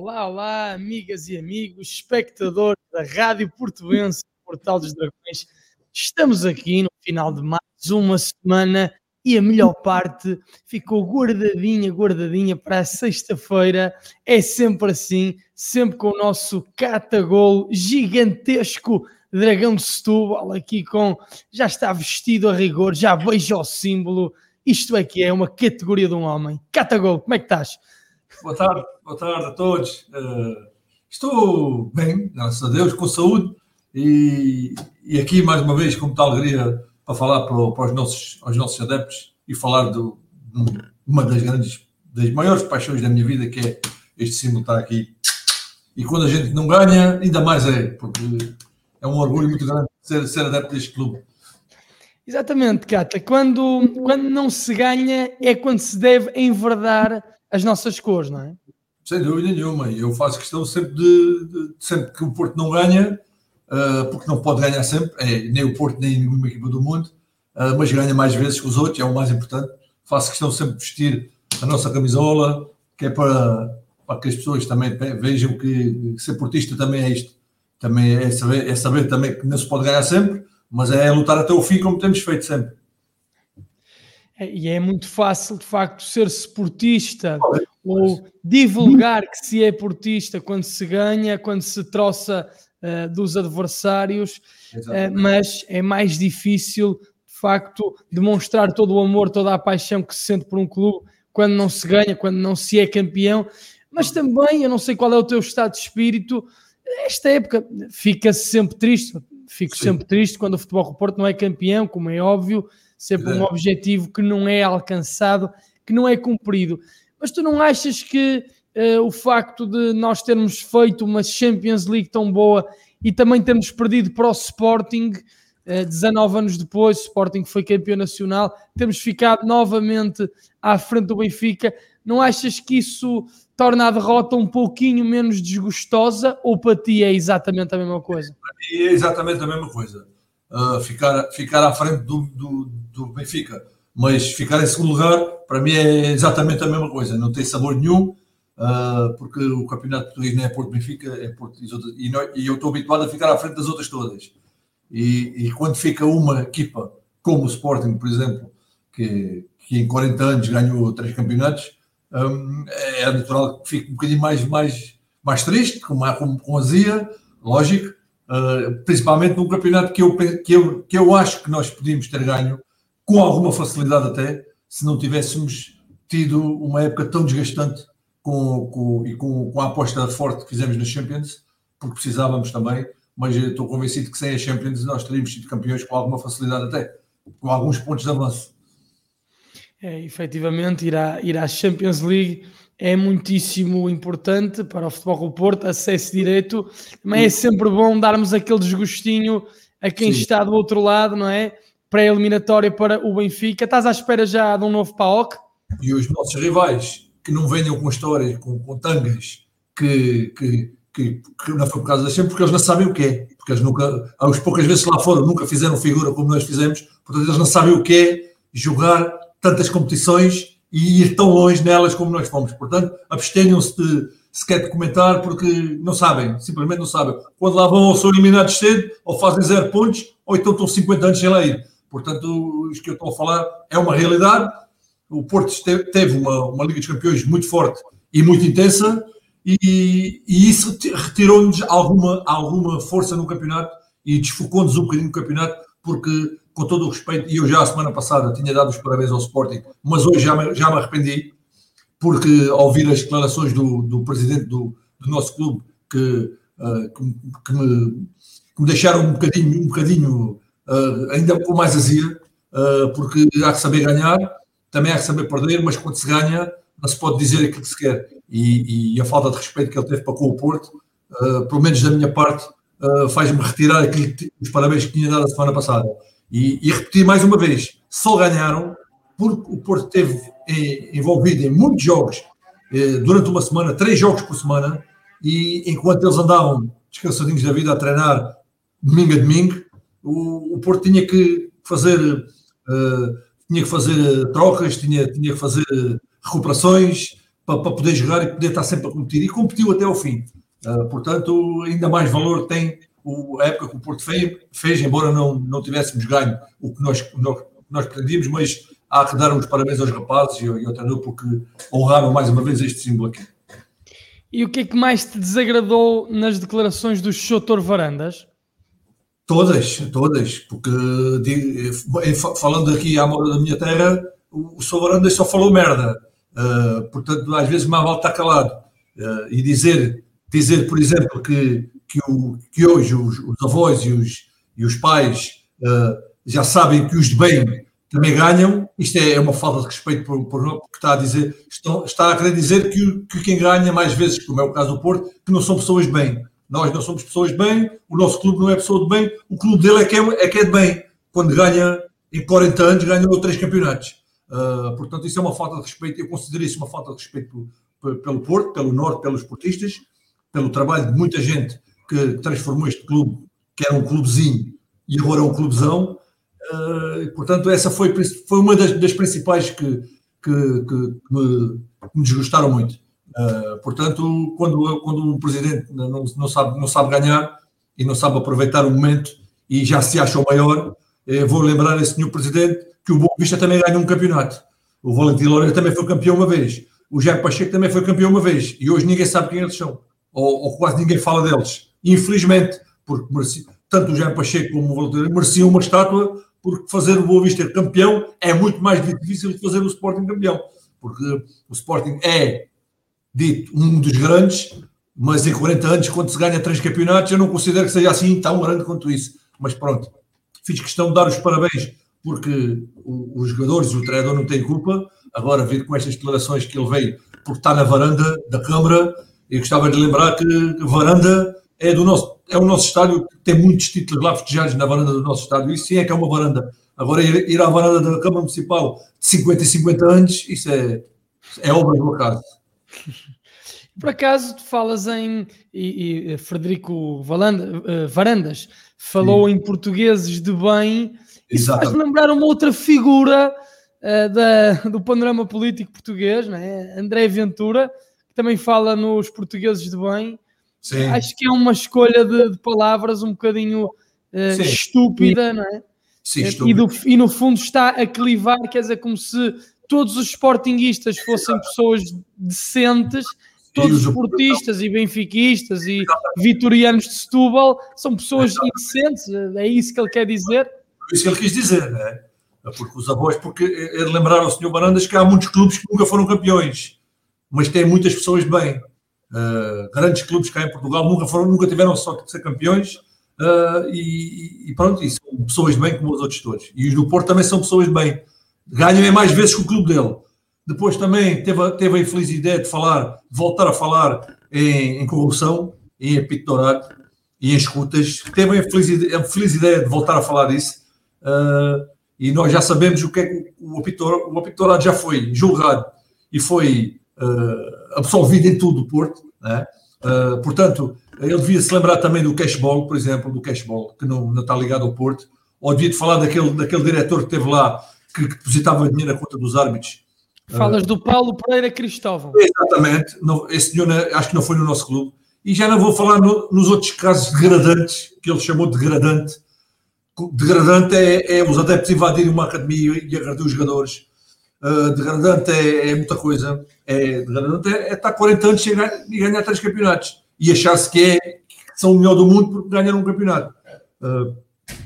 Olá, olá, amigas e amigos, espectadores da Rádio Portuense, Portal dos Dragões. Estamos aqui no final de mais uma semana e a melhor parte ficou guardadinha, guardadinha para a sexta-feira. É sempre assim, sempre com o nosso catagol gigantesco Dragão de Setúbal, aqui com já está vestido a rigor, já vejo o símbolo. Isto é que é uma categoria de um homem. Catagol, como é que estás? Boa tarde, boa tarde a todos. Uh, estou bem, graças a Deus, com saúde e, e aqui mais uma vez com muita alegria para falar para, para os nossos, aos nossos adeptos e falar de uma das grandes, das maiores paixões da minha vida, que é este símbolo estar aqui. E quando a gente não ganha, ainda mais é, porque é um orgulho muito grande ser, ser adepto deste clube. Exatamente, Cata. Quando, quando não se ganha é quando se deve enverdar as nossas cores, não é? Sem dúvida nenhuma. Eu faço questão sempre de, de sempre que o Porto não ganha, uh, porque não pode ganhar sempre, é, nem o Porto nem nenhuma equipa do mundo, uh, mas ganha mais vezes que os outros, é o mais importante. Faço questão sempre de vestir a nossa camisola, que é para, para que as pessoas também vejam que ser portista também é isto. Também é saber, é saber também que não se pode ganhar sempre, mas é lutar até o fim como temos feito sempre. É, e é muito fácil, de facto, ser esportista ou divulgar que se é portista quando se ganha, quando se troça uh, dos adversários, uh, mas é mais difícil, de facto, demonstrar todo o amor, toda a paixão que se sente por um clube quando não se ganha, quando não se é campeão. Mas também, eu não sei qual é o teu estado de espírito, esta época fica-se sempre triste, fico Sim. sempre triste quando o Futebol Porto não é campeão, como é óbvio, sempre um objetivo que não é alcançado, que não é cumprido. Mas tu não achas que uh, o facto de nós termos feito uma Champions League tão boa e também termos perdido para o Sporting, uh, eh, 19 anos depois, o Sporting foi campeão nacional, temos ficado novamente à frente do Benfica, não achas que isso torna a derrota um pouquinho menos desgostosa ou para ti é exatamente a mesma coisa? Para mim é exatamente a mesma coisa uh, ficar, ficar à frente do, do, do, Benfica. Mas ficar em segundo lugar, para mim, é exatamente a mesma coisa. Não tem sabor nenhum, uh, porque o campeonato português não é Porto Benfica, é Porto e, não, e eu estou habituado a ficar à frente das outras todas. E, e, quando fica uma equipa, como o Sporting, por exemplo, que, que em 40 anos ganhou três campeonatos, um, é natural que fique um bocadinho mais, mais, mais triste, com, com, com azia, lógico, Uh, principalmente num campeonato que eu, que, eu, que eu acho que nós podíamos ter ganho, com alguma facilidade até, se não tivéssemos tido uma época tão desgastante com, com, e com, com a aposta forte que fizemos nas Champions, porque precisávamos também, mas estou convencido que sem as Champions nós teríamos sido campeões com alguma facilidade até, com alguns pontos de avanço. É, efetivamente, ir, à, ir à Champions League é muitíssimo importante para o Futebol do Porto, acesso direto, mas é sempre bom darmos aquele desgostinho a quem Sim. está do outro lado, não é? Pré-eliminatória para o Benfica. Estás à espera já de um novo PAOC? E os nossos rivais, que não venham com histórias, com, com tangas, que, que, que, que não foi por causa da sempre, porque eles não sabem o que é. Porque eles nunca, as poucas vezes lá foram, nunca fizeram figura como nós fizemos, portanto eles não sabem o que é jogar tantas competições e ir tão longe nelas como nós fomos. Portanto, abstenham-se de sequer de comentar porque não sabem, simplesmente não sabem. Quando lá vão ou são eliminados cedo, ou fazem zero pontos, ou então estão 50 anos sem lá ir. Portanto, isto que eu estou a falar é uma realidade. O Porto teve uma, uma Liga dos Campeões muito forte e muito intensa, e, e isso retirou-nos alguma, alguma força no campeonato e desfocou-nos um bocadinho no campeonato, porque com todo o respeito, e eu já a semana passada tinha dado os parabéns ao Sporting, mas hoje já me, já me arrependi, porque ao ouvir as declarações do, do presidente do, do nosso clube, que, uh, que, que, me, que, me, deixaram um bocadinho, um bocadinho uh, ainda com mais azia, uh, porque há que saber ganhar, também há que saber perder, mas quando se ganha, não se pode dizer aquilo que se quer. E, e a falta de respeito que ele teve para com o Porto, pelo menos da minha parte, faz-me retirar aquilo, os parabéns que tinha dado a semana passada. E, e repetir mais uma vez: só ganharam porque o Porto esteve eh, envolvido em muitos jogos eh, durante uma semana, três jogos por semana, e enquanto eles andavam descansadinhos da vida a treinar domingo a domingo, o, o Porto tinha que fazer uh, tinha que fazer trocas, tinha, tinha que fazer recuperações para, para, poder jogar e poder estar sempre a competir. E competiu até ao fim. Uh, portanto, ainda mais valor tem o, a época que o Porto fez, fez, embora não, não tivéssemos ganho o que nós, nós, nós pretendíamos, mas há que dar os parabéns aos rapazes e, e ao treinador porque honraram mais uma vez este símbolo aqui. E o que é que mais te desagradou nas declarações do Chotor Varandas? Todas, todas, porque falando aqui à moda da minha terra, o, o Varandas só falou merda. Uh, portanto, às vezes mais vale estar calado. Uh, e dizer, dizer, por exemplo, que, que, o, que hoje os, os avós e os, e os pais uh, já sabem que os de bem também ganham, isto é, é uma falta de respeito por, por, porque está a dizer, estão, está a querer dizer que, que, quem ganha mais vezes, como é o caso do Porto, que não são pessoas de bem. Nós não somos pessoas de bem, o nosso clube não é pessoa de bem, o clube dele é que é, é, que é de bem. Quando ganha, em 40 anos, ganhou três campeonatos. Uh, portanto, isso é uma falta de respeito, eu considero isso uma falta de respeito pelo Porto, pelo Norte, pelos portistas, pelo trabalho de muita gente que transformou este clube, que era um clubezinho, e agora é um clubezão, Uh, portanto, essa foi, foi uma das, das principais que, que, que, me, me, desgostaram muito. Uh, portanto, quando, quando um presidente não, não, sabe, não sabe ganhar e não sabe aproveitar o momento e já se acha o maior, eh, vou lembrar esse senhor presidente que o Boa Vista também ganhou um campeonato. O Valentim Loureiro também foi campeão uma vez. O Jair Pacheco também foi campeão uma vez. E hoje ninguém sabe quem eles são. Ou, ou quase ninguém fala deles. Infelizmente, porque tanto o Jair Pacheco como o Valentim mereciam uma estátua porque fazer o Boa Vista campeão é muito mais difícil que fazer o Sporting campeão, porque o Sporting é dito um dos grandes, mas em 40 anos, quando se ganha três campeonatos, eu não considero que seja assim tão grande quanto isso. Mas pronto, fiz questão de dar os parabéns, porque os jogadores o treinador não têm culpa. Agora, vir com estas declarações que ele veio, porque está na varanda da Câmara, eu gostava de lembrar que varanda é do nosso é o nosso estádio tem muitos títulos lá festejados na varanda do nosso estádio. Isso sim é que é uma varanda. Agora, ir, ir à varanda da Câmara Municipal de 50 e 50 anos, isso é, é obra do acaso. Por acaso, tu falas em. E, e Frederico Valanda, uh, Varandas falou sim. em portugueses de bem. Isso faz lembrar uma outra figura uh, da, do panorama político português, né? André Ventura, que também fala nos portugueses de bem. Sim. Acho que é uma escolha de, de palavras um bocadinho uh, estúpida, não é? Sim, eh, e, do, e, no fundo está a clivar, quer dizer, como se todos os sportinguistas fossem pessoas decentes, todos os esportistas e benfiquistas e vitorianos de Setúbal são pessoas indecentes, é isso que ele quer dizer? É isso que ele quis dizer, não é? Porque os avós, porque ele lembraram ao Sr. Barandas que há muitos clubes que nunca foram campeões, mas têm muitas pessoas bem. Uh, grandes clubes cá em Portugal nunca, foram, nunca tiveram só de ser campeões uh, e, e, pronto, e são pessoas de bem como os outros todos. E os do Porto também são pessoas de bem. Ganham é mais vezes que o clube dele. Depois também teve, teve a infeliz ideia de falar, de voltar a falar em, em corrupção, em apito e em escutas. Teve a infeliz, a feliz ideia de voltar a falar disso. Uh, e nós já sabemos o que é que o apito, já foi julgado e foi absolvido em tudo o Porto. Né? Uh, portanto, ele devia se lembrar também do cashball, por exemplo, do cashball, que não, não está ligado ao Porto, ou devia de falar daquele, daquele diretor que teve lá, que, que depositava dinheiro na conta dos árbitros. Falas uh, do Paulo Pereira Cristóvão. Exatamente, não, esse senhor acho que não foi no nosso clube. E já não vou falar no, nos outros casos degradantes, que ele chamou de degradante. Degradante é, é os adeptos invadirem uma academia e agredir os jogadores. Uh, degradante é, é, muita coisa. É, degradante é, é estar 40 anos e ganhar, e ganhar três campeonatos e achar-se que, é, que são o melhor do mundo porque ganharam um campeonato. Uh,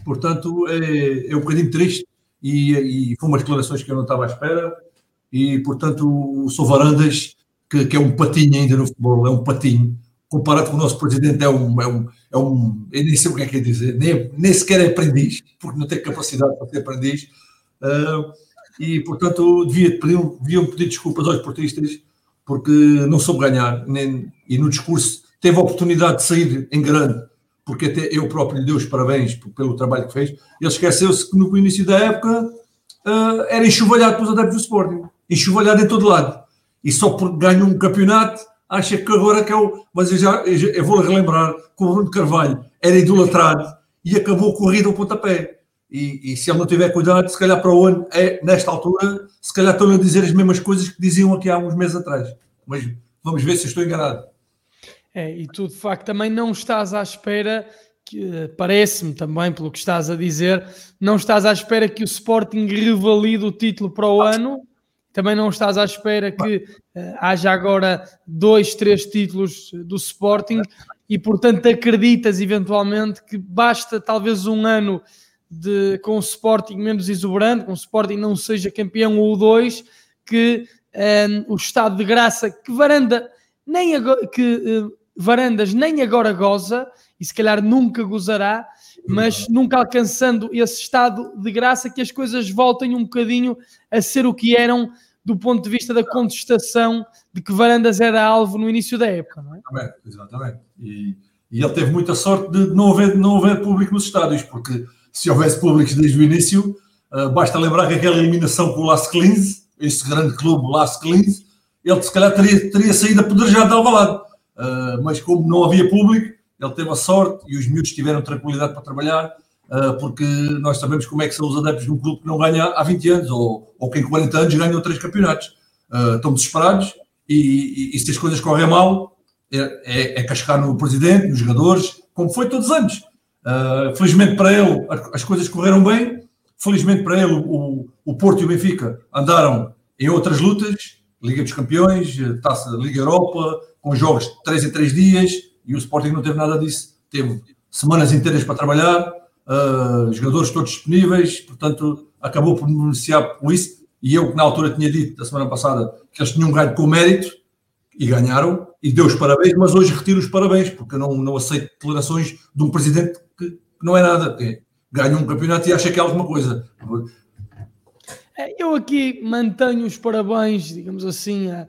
portanto, é, é um bocadinho triste e, e foi umas declarações que eu não estava à espera. E, portanto, o Sovarandas, que, que é um patinho ainda no futebol, é um patinho, comparado com o nosso presidente, é um. É um, é um eu nem sei o que é que é dizer, nem, nem sequer é aprendiz, porque não tem capacidade para ser aprendiz. Uh, e, portanto, devia pedir, deviam pedir desculpas aos portistas porque não soube ganhar nem, e no discurso teve a oportunidade de sair em grande, porque até eu próprio lhe dei os parabéns pelo trabalho que fez. Ele esqueceu-se que no início da época uh, era enxovalhado pelos adeptos do Sporting, enxovalhado em todo lado. E só porque ganhou um campeonato, acha que agora que é o. Mas eu, já, eu vou relembrar que o Bruno Carvalho era idolatrado e acabou corrida ao pontapé. E, e, se ele não tiver cuidado, se calhar para o ano, é, nesta altura, se calhar estão a dizer as mesmas coisas que diziam aqui há uns meses atrás. mas vamos ver se estou enganado. É, e tu de facto também não estás à espera que parece-me também, pelo que estás a dizer, não estás à espera que o Sporting revalide o título para o ano, também não estás à espera que uh, haja agora dois, três títulos do Sporting e, portanto, acreditas eventualmente que basta talvez um ano de, com o Sporting menos exuberante, com o Sporting não seja campeão ou dois, que um, eh, o estado de graça que Varanda nem agora, que uh, Varandas nem agora goza e se calhar nunca gozará, mas nunca alcançando esse estado de graça que as coisas voltem um bocadinho a ser o que eram do ponto de vista da contestação de que Varandas era alvo no início da época, não é? Exatamente, exatamente. E, e ele teve muita sorte de não haver, não haver público nos estádios, porque se houvesse públicos desde o início, uh, basta lembrar que aquela eliminação com o Las Clins, esse grande clube Las Clins, ele se calhar teria, teria saído apedrejado de Alvalade. Uh, mas como não havia público, ele teve a sorte e os miúdos tiveram tranquilidade para trabalhar, uh, porque nós sabemos como é que são os adeptos de um clube que não ganha há 20 anos, ou, ou que em 40 anos ganhou três campeonatos. Uh, estão desesperados e, e, e, se as coisas correm mal, é, é, é, cascar no presidente, nos jogadores, como foi todos os anos. Uh, felizmente para ele, as coisas correram bem. Felizmente para ele, o, o Porto e o Benfica andaram em outras lutas, Liga dos Campeões, Taça Liga Europa, com jogos de 3 em 3 dias, e o Sporting não teve nada disso. Teve semanas inteiras para trabalhar, uh, jogadores todos disponíveis, portanto, acabou por beneficiar com isso. E eu, que na altura tinha dito, da semana passada, que eles tinham ganho com mérito, e ganharam, e deu os parabéns, mas hoje retiro os parabéns, porque eu não, não aceito declarações de um presidente não é nada, que ganha um campeonato e acha que é alguma coisa. É, eu aqui mantenho os parabéns, digamos assim, a,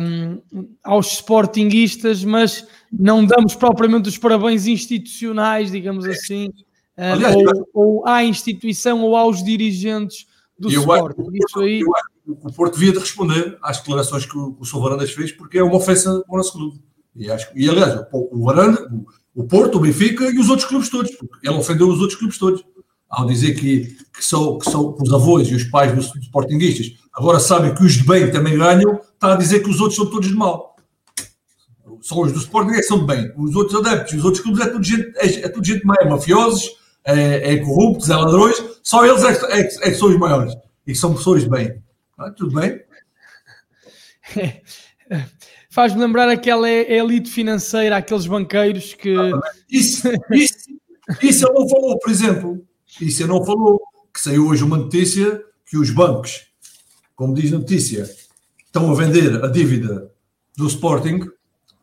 um, aos sportinguistas, mas não damos propriamente os parabéns institucionais, digamos assim, uh, Aliás, ou, ou, à instituição ou aos dirigentes do Sporting. Isso aí... Eu acho que o Porto devia de responder às declarações que o, o Varandas fez, porque é uma ofensa ao nosso clube. E, acho, e aliás, o, Varanda, o, Porto, o Benfica e os outros clubes todos, porque ele ofendeu os outros clubes todos ao dizer que, que, são, que são os avós e os pais dos sportinguistas agora sabem que os de bem também ganham, está a dizer que os outros são todos de mal. Só os do Sporting é que são de bem. Os outros adeptos, os outros clubes é tudo gente, é, é tudo gente má, é mafiosos, é, é corruptos, é ladrões, só eles é, é, é que são os maiores e que são pessoas de bem. Ah, tudo bem? Faz-me lembrar aquela elite financeira, aqueles banqueiros que. Isso, isso, isso ele não falou, por exemplo. Isso ele não falou. Que saiu hoje uma notícia que os bancos, como diz a notícia, estão a vender a dívida do Sporting.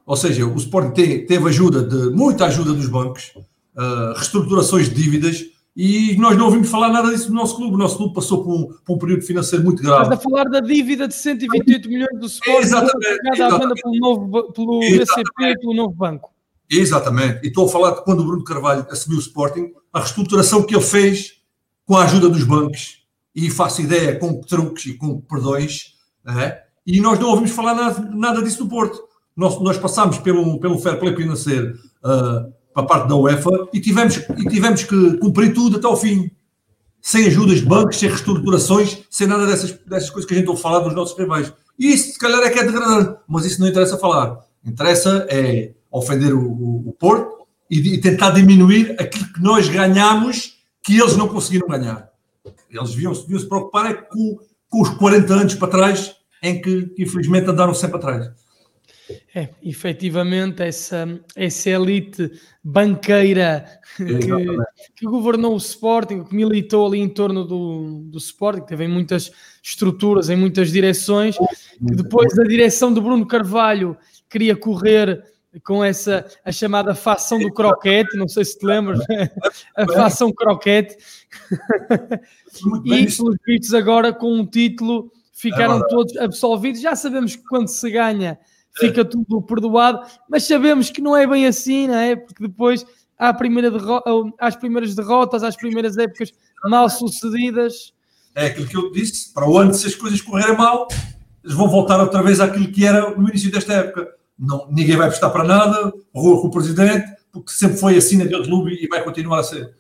Ou seja, o Sporting teve ajuda, de muita ajuda dos bancos, uh, reestruturações de dívidas, e nós não ouvimos falar nada disso no nosso clube. O nosso clube passou por um, por um período financeiro muito grave. Estás a falar da dívida de 128 milhões do Sporting, exatamente, exatamente. pelo, novo, pelo BCP e pelo novo banco. Exatamente. E estou a falar de quando o Bruno Carvalho assumiu o Sporting, a reestruturação que ele fez com a ajuda dos bancos, e faço ideia com truques e com perdões, é? e nós não ouvimos falar nada, nada disso no Porto. Nós, nós passámos pelo, pelo fair play financeiro uh, a parte da UEFA e tivemos, e tivemos que cumprir tudo até ao fim. Sem ajudas de bancos, sem reestruturações, sem nada dessas, dessas coisas que a gente ouve falar dos nossos rivais. Isso, se calhar, é que é degradante, mas isso não interessa falar. Interessa é ofender o, o, o Porto e, e, tentar diminuir aquilo que nós ganhamos que eles não conseguiram ganhar. Eles deviam, deviam se preocupar é com, com, os 40 anos para trás em que infelizmente andaram sempre atrás. É, efetivamente, essa, essa elite banqueira que, que, governou o Sporting, que militou ali em torno do, do Sporting, que teve muitas estruturas, em muitas direções, que depois da direção de Bruno Carvalho queria correr com essa a chamada fação do croquete, não sei se te lembras, a fação croquete. e pelos vistos agora com um título ficaram todos absolvidos. Já sabemos que quando se ganha fica tudo perdoado, mas sabemos que não é bem assim, não é? Porque depois há, primeira as primeiras derrotas, as primeiras épocas mal sucedidas. É aquilo que eu disse, para o ano se as coisas correrem mal, eles vão voltar outra vez àquilo que era no início desta época não, ninguém vai prestar para nada, rua com o presidente, porque sempre foi assim naquele clube e vai continuar a ser.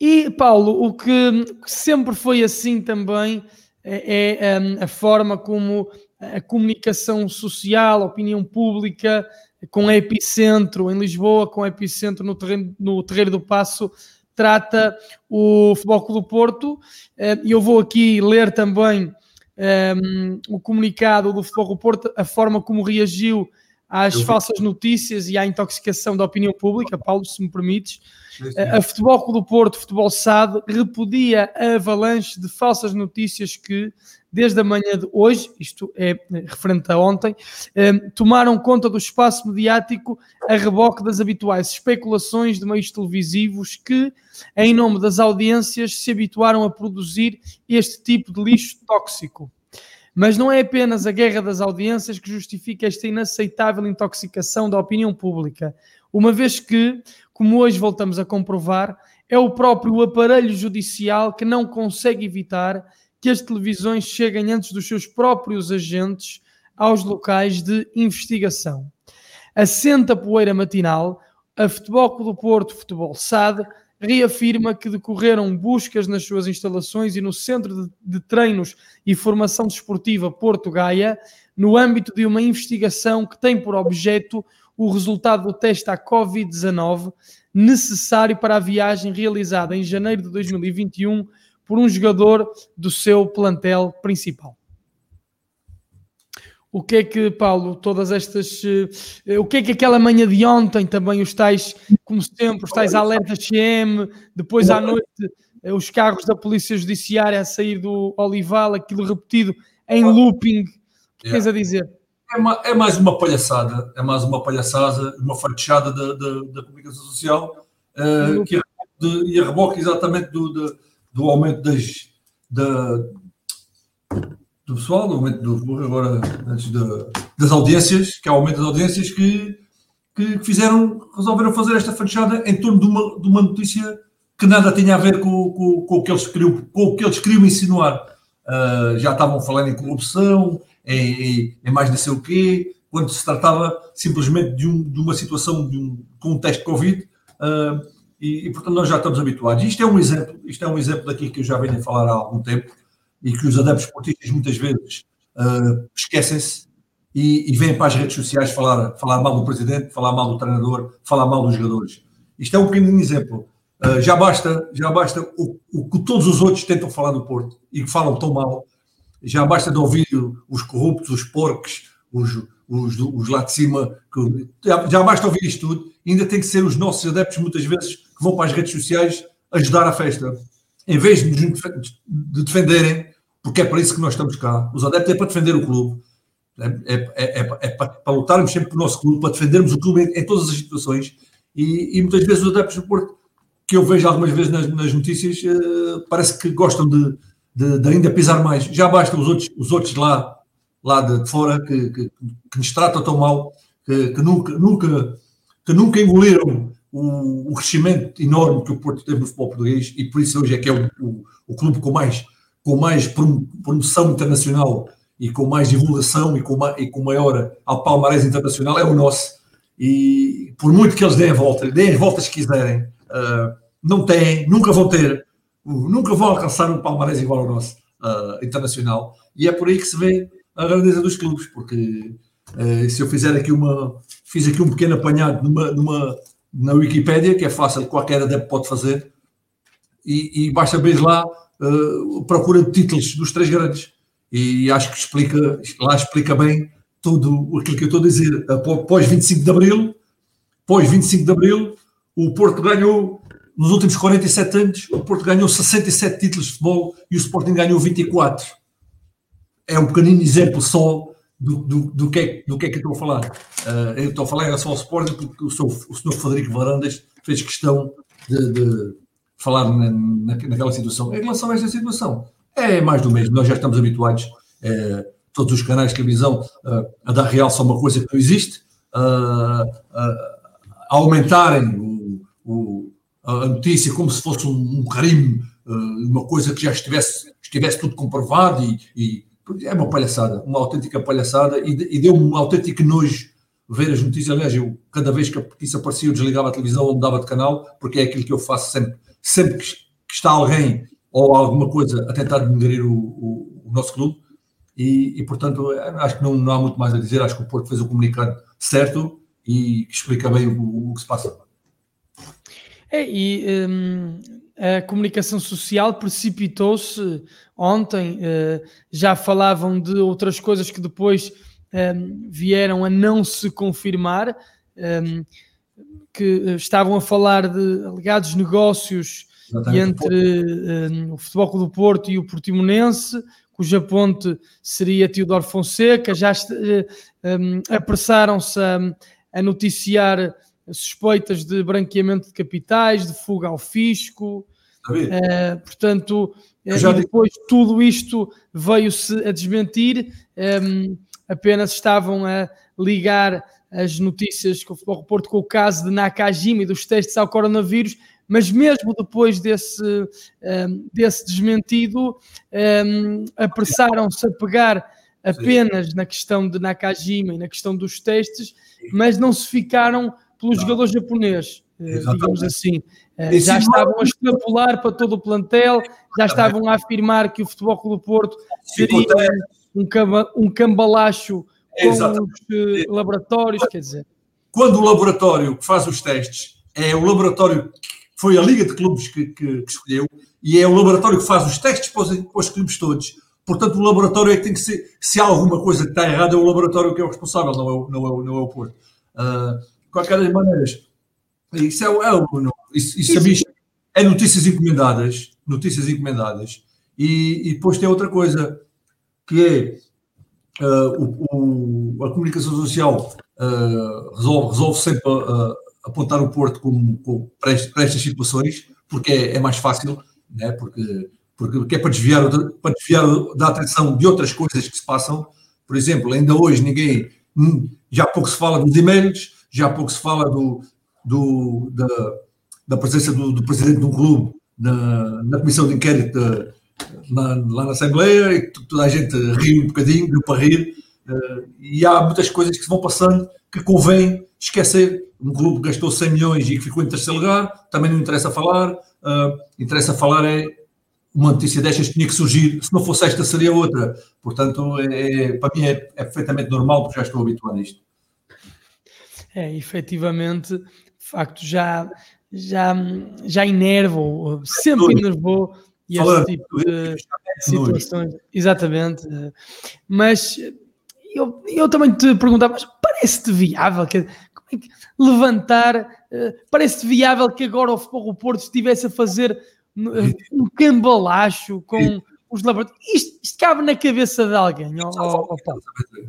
E Paulo, o que sempre foi assim também é, é um, a forma como a comunicação social, a opinião pública, com epicentro em Lisboa, com epicentro no terreno, no terreiro do Passo, trata o Futebol Clube do Porto. Eh, e eu vou aqui ler também um, ehm, o comunicado do Futebol Clube do Porto, a forma como reagiu às falsas notícias e à intoxicação da opinião pública. Paulo, se me permites. A Futebol Clube do Porto, Futebol SAD, repudia a avalanche de falsas notícias que, desde a manhã de hoje, isto é referente a ontem, eh, tomaram conta do espaço mediático a reboque das habituais especulações de meios televisivos que, em nome das audiências, se habituaram a produzir este tipo de lixo tóxico. Mas não é apenas a guerra das audiências que justifica esta inaceitável intoxicação da opinião pública, uma vez que, como hoje voltamos a comprovar, é o próprio aparelho judicial que não consegue evitar que as televisões cheguem antes dos seus próprios agentes aos locais de investigação. Assenta poeira matinal, a Futebol Clube do Porto Futebol SAD reafirma que decorreram buscas nas suas instalações e no Centro de, Treinos e Formação Desportiva Porto Gaia, no âmbito de uma investigação que tem por objeto o resultado do teste à Covid-19 necessário para a viagem realizada em janeiro de 2021 por um jogador do seu plantel principal. O que é que, Paulo, todas estas. Uh, o que é que aquela manhã de ontem também, os tais, como sempre, os tais alertas CM, depois à noite uh, os carros da Polícia Judiciária a sair do Olival, aquilo repetido em looping. O que tens a dizer? É, uma, é, mais uma palhaçada, é mais uma palhaçada, uma fachada da, da, da comunicação social uh, que de, e a reboque exatamente do, de, do aumento das, da, do pessoal, do aumento do, agora, antes de, das audiências, que é o aumento das audiências, que, que fizeram, resolveram fazer esta fachada em torno de uma, de uma notícia que nada tinha a ver com, com, com, o, que eles queriam, com o que eles queriam insinuar. Uh, já estavam falando em corrupção, em, em, mais não sei o quê, quando se tratava simplesmente de, um, de uma situação de um, de Covid. Uh, e, e, portanto, nós já estamos habituados. Isto é um exemplo, isto é um exemplo daquilo que eu já venho a falar há algum tempo e que os adeptos esportistas muitas vezes uh, esquecem-se e, e, vêm para as redes sociais falar, falar mal do presidente, falar mal do treinador, falar mal dos jogadores. Isto é um pequeno exemplo. Uh, já basta, já basta o, o, que todos os outros tentam falar do Porto e que falam tão mal. Já basta de ouvir os corruptos, os porcos, os, os, os lá de cima. Que, já, já basta ouvir isto tudo. Ainda tem que ser os nossos adeptos, muitas vezes, que vão para as redes sociais ajudar a festa em vez de, de defenderem, porque é para isso que nós estamos cá, os adeptos é para defender o clube, é, é, é, é para, para, lutarmos sempre pelo nosso clube, para defendermos o clube em, em todas as situações, e, e, muitas vezes os adeptos do Porto, que eu vejo algumas vezes nas, nas notícias, uh, parece que gostam de, de, de, ainda pisar mais. Já basta os outros, os outros lá, lá de fora que, que, que nos tratam tão mal, que, que, nunca, nunca, que nunca engoliram o, o, crescimento enorme que o Porto teve no futebol português e por isso hoje é que é o, o, o clube com mais, com mais promoção internacional e com mais divulgação e com, ma, e com maior ao palmarés internacional é o nosso. E por muito que eles deem a volta, deem as voltas que quiserem, uh, não têm, nunca vão ter, uh, nunca vão alcançar um palmarés igual ao nosso uh, internacional. E é por aí que se vê a grandeza dos clubes, porque se eu fizer aqui uma, fiz aqui um pequeno apanhado numa, numa na Wikipédia, que é fácil, qualquer adepto pode fazer, e, e basta ver lá uh, procura de títulos dos três grandes. E acho que explica, lá explica bem tudo aquilo que eu estou a dizer. Após 25 de Abril, pós 25 de Abril, o Porto ganhou, nos últimos 47 anos, o Porto ganhou 67 títulos de futebol e o Sporting ganhou 24. É um pequenino exemplo só do, do, do, que, é, do que é que eu estou a falar. Uh, eu estou a falar em relação ao Sporting porque o, seu, o senhor Frederico Varandas fez questão de, de falar na, na, naquela situação. Em relação a esta situação, é mais do mesmo. Nós já estamos habituados, é, todos os canais de televisão, uh, a dar realce a uma coisa que não existe, uh, a aumentarem o, o, a notícia como se fosse um, um crime, uma coisa que já estivesse, estivesse tudo comprovado e, e é uma palhaçada, uma autêntica palhaçada e, e deu-me um autêntico nojo ver as notícias. Aliás, eu, cada vez que isso aparecia, eu desligava a televisão ou mudava de canal, porque é aquilo que eu faço sempre. Sempre que, que está alguém ou alguma coisa a tentar denegrir o, o, o, nosso clube, e, e, portanto, acho que não, não, há muito mais a dizer. Acho que o Porto fez o comunicado certo e explica bem o, o que se passa. É, e um, a comunicação social precipitou-se ontem. Uh, já falavam de outras coisas que depois um, vieram a não se confirmar, um, que estavam a falar de alegados negócios entre o Futebol Clube do Porto e o Portimonense, cuja ponte seria Teodoro Fonseca, já apressaram-se a, a, noticiar suspeitas de branqueamento de capitais, de fuga ao fisco. Uh, portanto, uh, depois tudo isto veio-se a desmentir, um, apenas estavam a ligar as notícias com o Futebol Porto com o caso de Nakajima e dos testes ao coronavírus, mas mesmo depois desse, um, desse desmentido, um, apressaram-se a pegar apenas Sim. na questão de Nakajima e na questão dos testes, mas não se ficaram pelo não. jogador japonês, eh, Exatamente. digamos assim. Uh, já estavam a extrapolar para todo o plantel, já estavam a afirmar que o Futebol Clube do Porto seria um, um cambalacho com os uh, laboratórios, quer dizer. Quando o laboratório que faz os testes é o laboratório foi a Liga de Clubes que, que, que, escolheu e é o laboratório que faz os testes para os, para os, clubes todos. Portanto, o laboratório é que tem que ser. Se há alguma coisa que está errada, é o laboratório que é o responsável, não é o, não é o, não é o Porto. Uh, qualquer das maneiras, isso é, é, isso, isso, isso. é notícias encomendadas. Notícias encomendadas. E, e, depois tem outra coisa, que é uh, o, o, a comunicação social uh, resolve, resolve sempre apontar o Porto como, como para, estas, para, estas situações, porque é, é mais fácil, né? porque, porque é para desviar, para desviar da atenção de outras coisas que se passam. Por exemplo, ainda hoje ninguém, hum, já pouco se fala dos e-mails, já pouco se fala do, do, da, da presença do, do, presidente de um clube na, na comissão de inquérito na, lá na Assembleia, e toda a gente ri um bocadinho, deu para rir, uh, e há muitas coisas que se vão passando que convém esquecer. Um clube que gastou 100 milhões e que ficou em terceiro lugar, também não interessa falar. Uh, interessa falar é uma notícia destas tinha que surgir. Se não fosse esta, seria outra. Portanto, é, é para mim é, é, perfeitamente normal, porque já estou habituado a isto. É, efetivamente, de facto, já, já, já enervo, sempre enervou e esse tipo de situações. Exatamente. Mas eu, eu também te perguntava, mas parece-te viável que, é que levantar, uh, parece-te viável que agora o Futebol Porto estivesse a fazer uh, um cambalacho com os laboratórios. Isto, isto, cabe na cabeça de alguém, ó, ó, ó,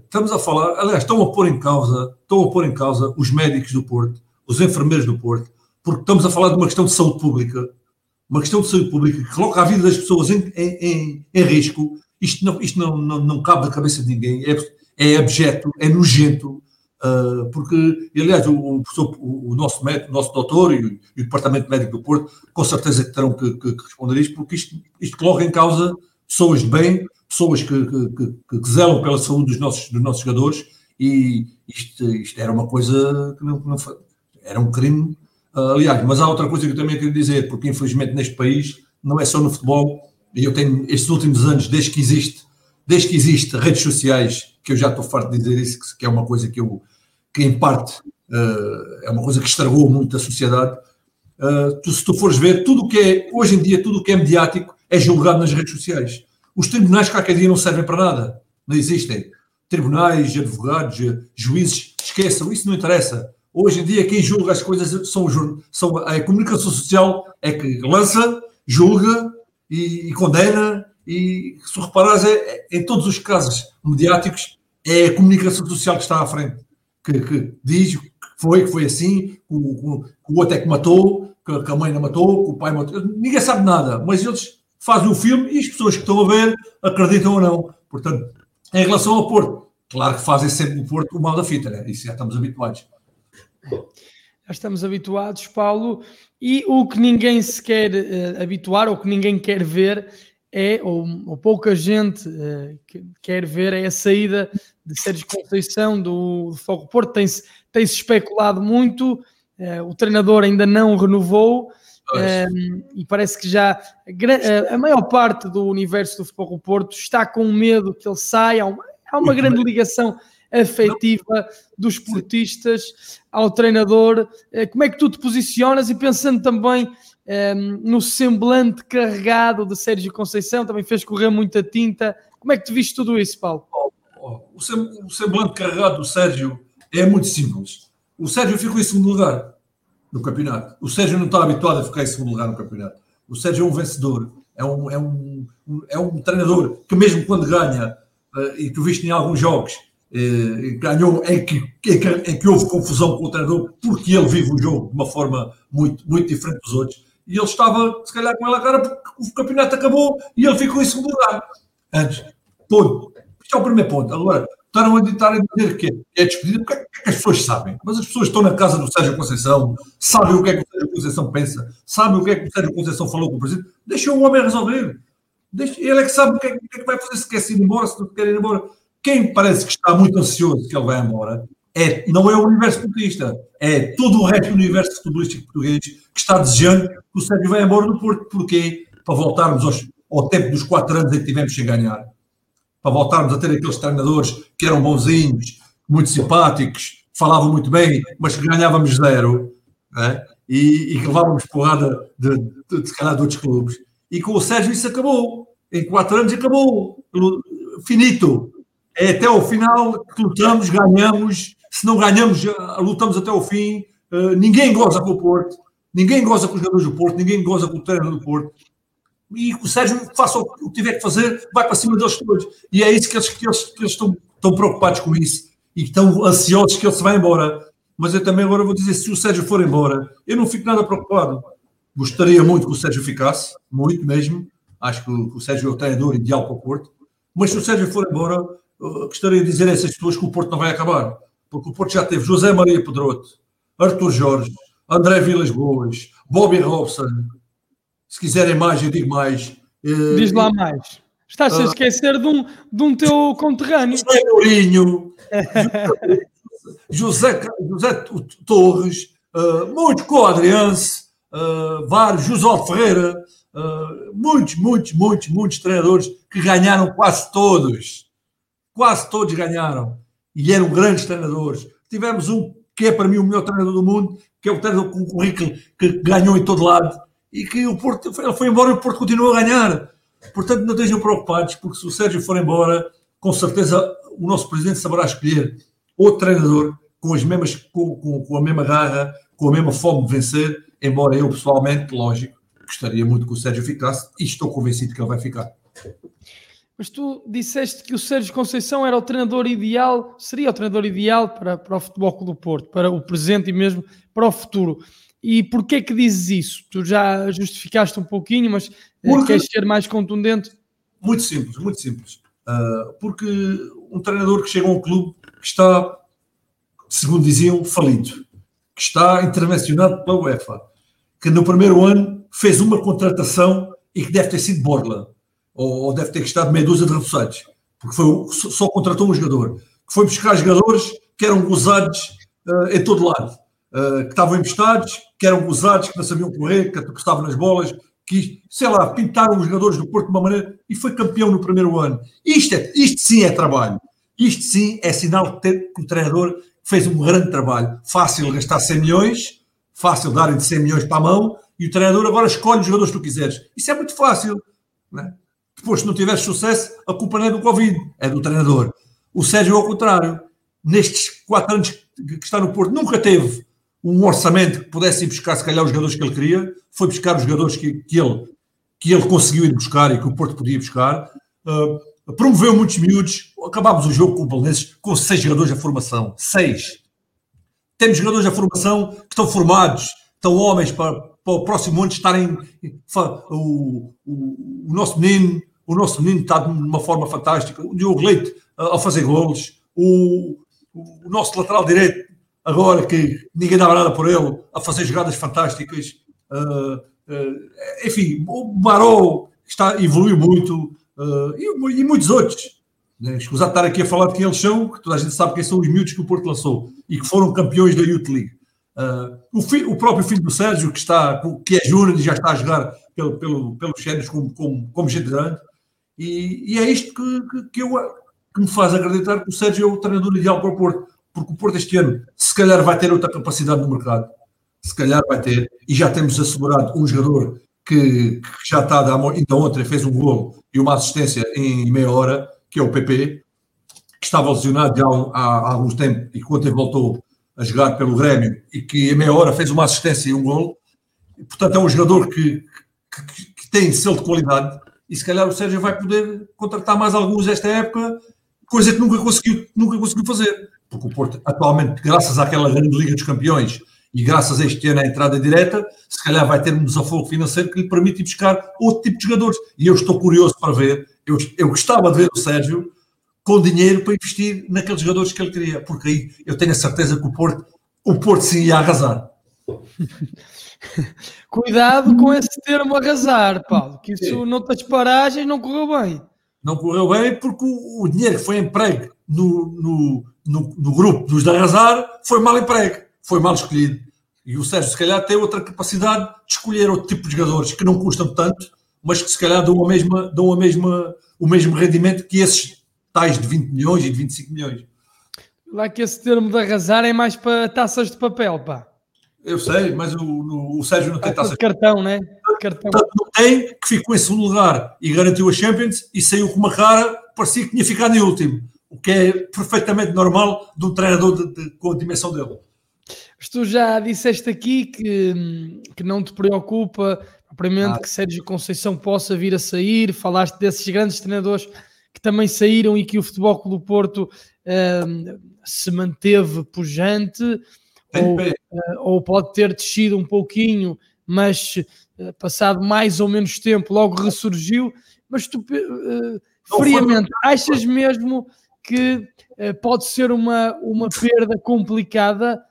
Estamos a falar, aliás, estão a pôr em causa, estão a pôr em causa os médicos do Porto, os enfermeiros do Porto, porque estamos a falar de uma questão de saúde pública, uma questão de saúde pública que coloca a vida das pessoas em, em, em, em risco. Isto, não, isto não, não, não cabe na cabeça de ninguém. É, é abjeto, é nojento, uh, porque, aliás, o, o, o, nosso médico, o nosso doutor e o, e o, Departamento Médico do Porto, com certeza que terão que, que, que responder isto, porque isto, isto coloca em causa pessoas de bem, pessoas que, que, que, zelam pela saúde dos nossos, dos nossos jogadores, e isto, isto era uma coisa que não, não foi, era um crime. Uh, aliás, mas há outra coisa que eu também quero dizer, porque infelizmente neste país, não é só no futebol, e eu tenho estes últimos anos, desde que existe, desde que existe redes sociais que eu já estou farto de dizer isso, que é uma coisa que eu, que em parte uh, é uma coisa que estragou muito a sociedade. Uh, tu, se tu fores ver, tudo o que é, hoje em dia, tudo o que é mediático é julgado nas redes sociais. Os tribunais, qualquer dia, não servem para nada. Não existem. Tribunais, advogados, juízes, esqueçam, isso não interessa. Hoje em dia, quem julga as coisas são, são a comunicação social é que lança, julga e, e condena. E se reparares, é, é, em todos os casos mediáticos, é a comunicação social que está à frente, que, que diz que foi, que foi assim, que o, o outro é que matou, que, que a mãe não matou, que o pai matou. Ninguém sabe nada, mas eles fazem o filme e as pessoas que estão a ver acreditam ou não. Portanto, em relação ao Porto, claro que fazem sempre o Porto o mal da fita, né? isso já estamos habituados. Já estamos habituados, Paulo, e o que ninguém se quer uh, habituar, ou que ninguém quer ver, é, ou, ou pouca gente uh, que quer ver, é a saída de Sérgio Conceição do, do Foco Porto. Tem-se tem -se especulado muito, uh, o treinador ainda não renovou um, e parece que já a, a, maior parte do universo do futebol do Porto está com medo que ele saia. Há uma, há uma grande ligação afetiva dos portistas ao treinador. Eh, como é que tu te posicionas e pensando também um, no semblante carregado de Sérgio Conceição, também fez correr muita tinta. Como é que tu viste tudo isso, Paulo? Oh, oh, o semblante carregado do Sérgio é muito simples. O Sérgio ficou em segundo lugar no campeonato. O Sérgio não está habituado a ficar em segundo lugar no campeonato. O Sérgio é um vencedor, é um, é um, é um treinador que, mesmo quando ganha, uh, e tu viste em alguns jogos, uh, ganhou em que, em que, em que houve confusão com o treinador, porque ele vive o jogo de uma forma muito, muito diferente dos outros. E ele estava, se calhar, com ela cara, porque o campeonato acabou e ele ficou em segundo lugar. Antes, ponto. Isto é o primeiro ponto. Agora, Estaram a ditar a dizer que é despedido, porque é que as pessoas sabem. Mas as pessoas estão na casa do Sérgio Conceição, sabem o que é que o Sérgio Conceição pensa, sabem o que é que o Sérgio Conceição falou com o presidente. Deixa o homem resolver. Deixa, ele é que sabe o que, é, o que, é, que vai fazer, se quer ir embora, se não quer ir embora. Quem parece que está muito ansioso que ele vai embora é, não é o universo futebolista, é todo o resto do universo futebolístico português que está desejando que o Sérgio vá embora do Porto. Porquê? Para voltarmos aos, ao tempo dos quatro anos em que tivemos sem ganhar para voltarmos a ter aqueles treinadores que eram bonzinhos, muito simpáticos, falavam muito bem, mas que ganhávamos zero é? e, e, que levávamos porrada de, de, de, de, outros clubes. E com o Sérgio isso acabou. Em quatro anos acabou. Finito. É até ao final que lutamos, ganhamos. Se não ganhamos, lutamos até ao fim. Uh, ninguém goza com o Porto. Ninguém goza com os jogadores do Porto. Ninguém goza com o treinador do Porto e o Sérgio faça o que tiver que fazer, vai para cima deles todos. E é isso que eles, que eles, que eles estão, estão preocupados com isso e estão ansiosos que ele se vá embora. Mas eu também agora vou dizer: se o Sérgio for embora, eu não fico nada preocupado. Gostaria muito que o Sérgio ficasse, muito mesmo. Acho que o, Sérgio é o treinador ideal para o Porto. Mas se o Sérgio for embora, gostaria de dizer a essas pessoas que o Porto não vai acabar. Porque o Porto já teve José Maria Pedroto, Arthur Jorge, André Vilas Boas, Bobby Robson, se quiserem mais, eu digo mais. Uh, Diz lá mais. Estás a ah. esquecer de um, de um teu conterrâneo. José Mourinho, José, José Torres, uh, muitos coadrianse, uh, vários, José Ferreira, uh, muitos, muitos, muitos, muitos treinadores que ganharam quase todos. Quase todos ganharam. E eram grandes treinadores. Tivemos um que é para mim o melhor treinador do mundo, que é o treinador com currículo que ganhou em todo lado, e que o Porto ele foi embora e o Porto continua a ganhar. Portanto, não estejam preocupados, porque se o Sérgio for embora, com certeza o nosso presidente saberá escolher outro treinador com, as mesmas, com, com, com a mesma garra, com a mesma fome de vencer, embora eu pessoalmente, lógico, gostaria muito que o Sérgio ficasse e estou convencido que ele vai ficar. Mas tu disseste que o Sérgio Conceição era o treinador ideal, seria o treinador ideal para, para o Futebol Clube do Porto, para o presente e mesmo para o futuro. E porquê que dizes isso? Tu já justificaste um pouquinho, mas eh, porque, queres ser mais contundente? Muito simples, muito simples. Uh, porque um treinador que chega a um clube que está, segundo diziam, falido, que está intervencionado pela UEFA, que no primeiro ano fez uma contratação e que deve ter sido borla, ou, ou deve ter estado meia dúzia de reforçados, porque foi, só contratou um jogador, que foi buscar jogadores que eram gozados uh, em todo lado uh, que estavam emprestados, que eram gozados, que não sabiam correr, que estavam nas bolas, que, sei lá, pintaram os jogadores do Porto de uma maneira e foi campeão no primeiro ano. Isto, é, isto sim é trabalho. Isto sim é sinal que, o treinador fez um grande trabalho. Fácil gastar 100 milhões, fácil darem de 100 milhões para a mão e o treinador agora escolhe os jogadores que tu quiseres. Isso é muito fácil. Né? Depois, se não tiveres sucesso, a culpa não é do Covid, é do treinador. O Sérgio, ao contrário, nestes quatro anos que está no Porto, nunca teve um orçamento que pudesse ir buscar, se calhar, os jogadores que ele queria, foi buscar os jogadores que, que, ele, que ele conseguiu ir buscar e que o Porto podia buscar. Uh, promoveu muitos miúdos. Acabámos o jogo com o Belenenses com seis jogadores da formação. Seis. Temos jogadores da formação que estão formados, estão homens para, para o próximo ano estarem. O, o, o, nosso menino, o nosso menino está de uma forma fantástica. O Diogo Leite uh, a fazer golos. O, o nosso lateral direito agora que ninguém dava nada por ele, a fazer jogadas fantásticas. Uh, uh, enfim, o Baró está, evoluiu muito uh, e, e, muitos outros. Né? Escusado estar aqui a falar de quem eles são, que toda a gente sabe quem são os miúdos que o Porto lançou e que foram campeões da Youth League. O, fi, o, próprio filho do Sérgio, que, está, que é júnior e já está a jogar pelo, pelo, pelos Xénios como, como, como gente grande. E, e é isto que, que, que, eu, que me faz acreditar que o Sérgio é o treinador ideal para o Porto. Porque o Porto este ano, se calhar, vai ter outra capacidade no mercado. Se calhar vai ter. E já temos assegurado um jogador que, que já está, ainda ontem fez um golo e uma assistência em meia hora, que é o PP, que estava lesionado já há, há alguns tempos e que ontem voltou a jogar pelo Grêmio e que em meia hora fez uma assistência e um golo. E, portanto, é um jogador que, que, que, tem selo de qualidade e se calhar o Sérgio vai poder contratar mais alguns esta época, coisa que nunca conseguiu, nunca conseguiu fazer. Porque o Porto, atualmente, graças àquela grande Liga dos Campeões e graças a este ano à entrada direta, se calhar vai ter um desafogo financeiro que lhe permite ir buscar outro tipo de jogadores. E eu estou curioso para ver, eu, eu gostava de ver o Sérgio com dinheiro para investir naqueles jogadores que ele queria, porque aí eu tenho a certeza que o Porto, o Porto sim ia arrasar. Cuidado com esse termo arrasar, Paulo, que isso não noutras paragens não correu bem. Não correu bem porque o, o dinheiro que foi emprego no, no, no, no, grupo dos de arrasar foi mal emprego, foi mal escolhido. E o Sérgio, se calhar, tem outra capacidade de escolher outro tipo de jogadores que não custam tanto, mas que se calhar dão, a mesma, dão a mesma, o mesmo rendimento que esses tais de 20 milhões e de 25 milhões. Lá que esse termo de arrasar é mais para taças de papel, pá. Eu sei, mas o, o, o Sérgio não tem taças de cartão, né? Cartão. Tanto não tem que ficou em segundo lugar e garantiu a Champions e saiu com uma cara, parecia que tinha ficado em último, o que é perfeitamente normal de um treinador de, de, com a dimensão dele. Mas tu já disseste aqui que, que não te preocupa propriamente ah. que Sérgio Conceição possa vir a sair, falaste desses grandes treinadores que também saíram e que o Futebol Clube do Porto uh, se manteve pujante, ou, uh, ou, pode ter descido um pouquinho, mas uh, passado mais ou menos tempo logo ressurgiu. Mas tu, friamente, achas mesmo que pode ser uma, uma perda complicada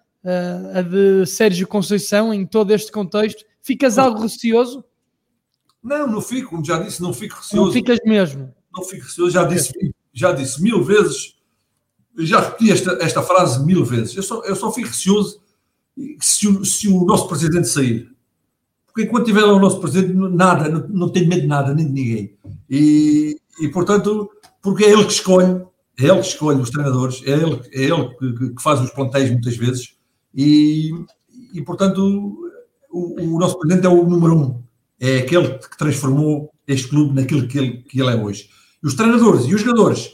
a de Sérgio Conceição em todo este contexto? Ficas algo receoso? Não, não fico, como já disse, não fico receoso. Não ficas mesmo não fico receoso, já disse, já disse mil vezes, já repeti esta, esta frase mil vezes. Eu só, eu só fico receoso se o, se o nosso presidente sair. Porque enquanto tiver o nosso presidente, nada, não, não tenho medo de nada, nem de ninguém. E, e portanto, porque é ele que escolhe, é ele que escolhe os treinadores, é ele, é ele que, que faz os plantéis muitas vezes. E, e portanto, o, o, nosso presidente é o número um. É aquele que transformou este clube naquilo que ele, que ele é hoje os treinadores e os jogadores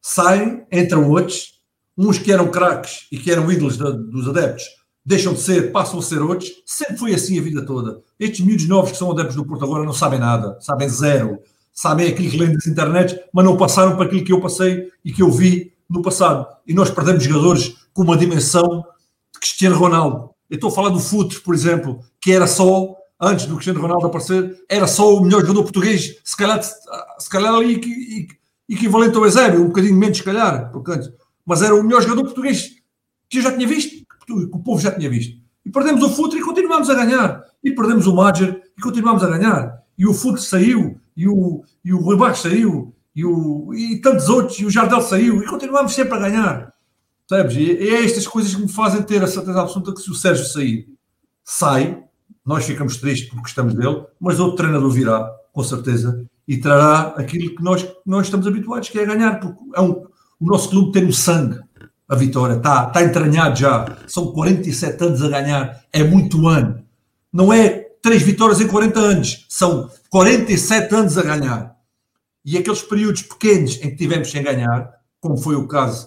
saem, entram outros, uns que eram craques e que eram ídolos de, dos adeptos, deixam de ser, passam a ser outros. Sempre foi assim a vida toda. Estes miúdos novos que são adeptos do Porto agora não sabem nada, sabem zero, sabem aquilo que lêem das internet, mas não passaram para aquilo que eu passei e que eu vi no passado. E nós perdemos jogadores com uma dimensão de Cristiano Ronaldo. Eu estou a falar do Futre, por exemplo, que era só antes do Cristiano Ronaldo aparecer, era só o melhor jogador português, se calhar, se calhar ali equivalente ao Eusébio, um bocadinho menos, se calhar, porque antes, mas era o melhor jogador português que eu já tinha visto, que o povo já tinha visto. E perdemos o Futre e continuamos a ganhar. E perdemos o Major e continuamos a ganhar. E o Futre saiu, e o, e o Rui Baixo saiu, e, o, e tantos outros, e o Jardel saiu, e continuamos sempre a ganhar. Sabes? E, é estas coisas que me fazem ter a certeza absoluta que se o Sérgio sair, sai, nós ficamos tristes porque gostamos dele, mas outro treinador virá, com certeza, e trará aquilo que nós, nós estamos habituados, que é ganhar, porque é um, o nosso clube tem no sangue a vitória, está, está entranhado já, são 47 anos a ganhar, é muito ano, não é três vitórias em 40 anos, são 47 anos a ganhar. E aqueles períodos pequenos em que tivemos sem ganhar, como foi o caso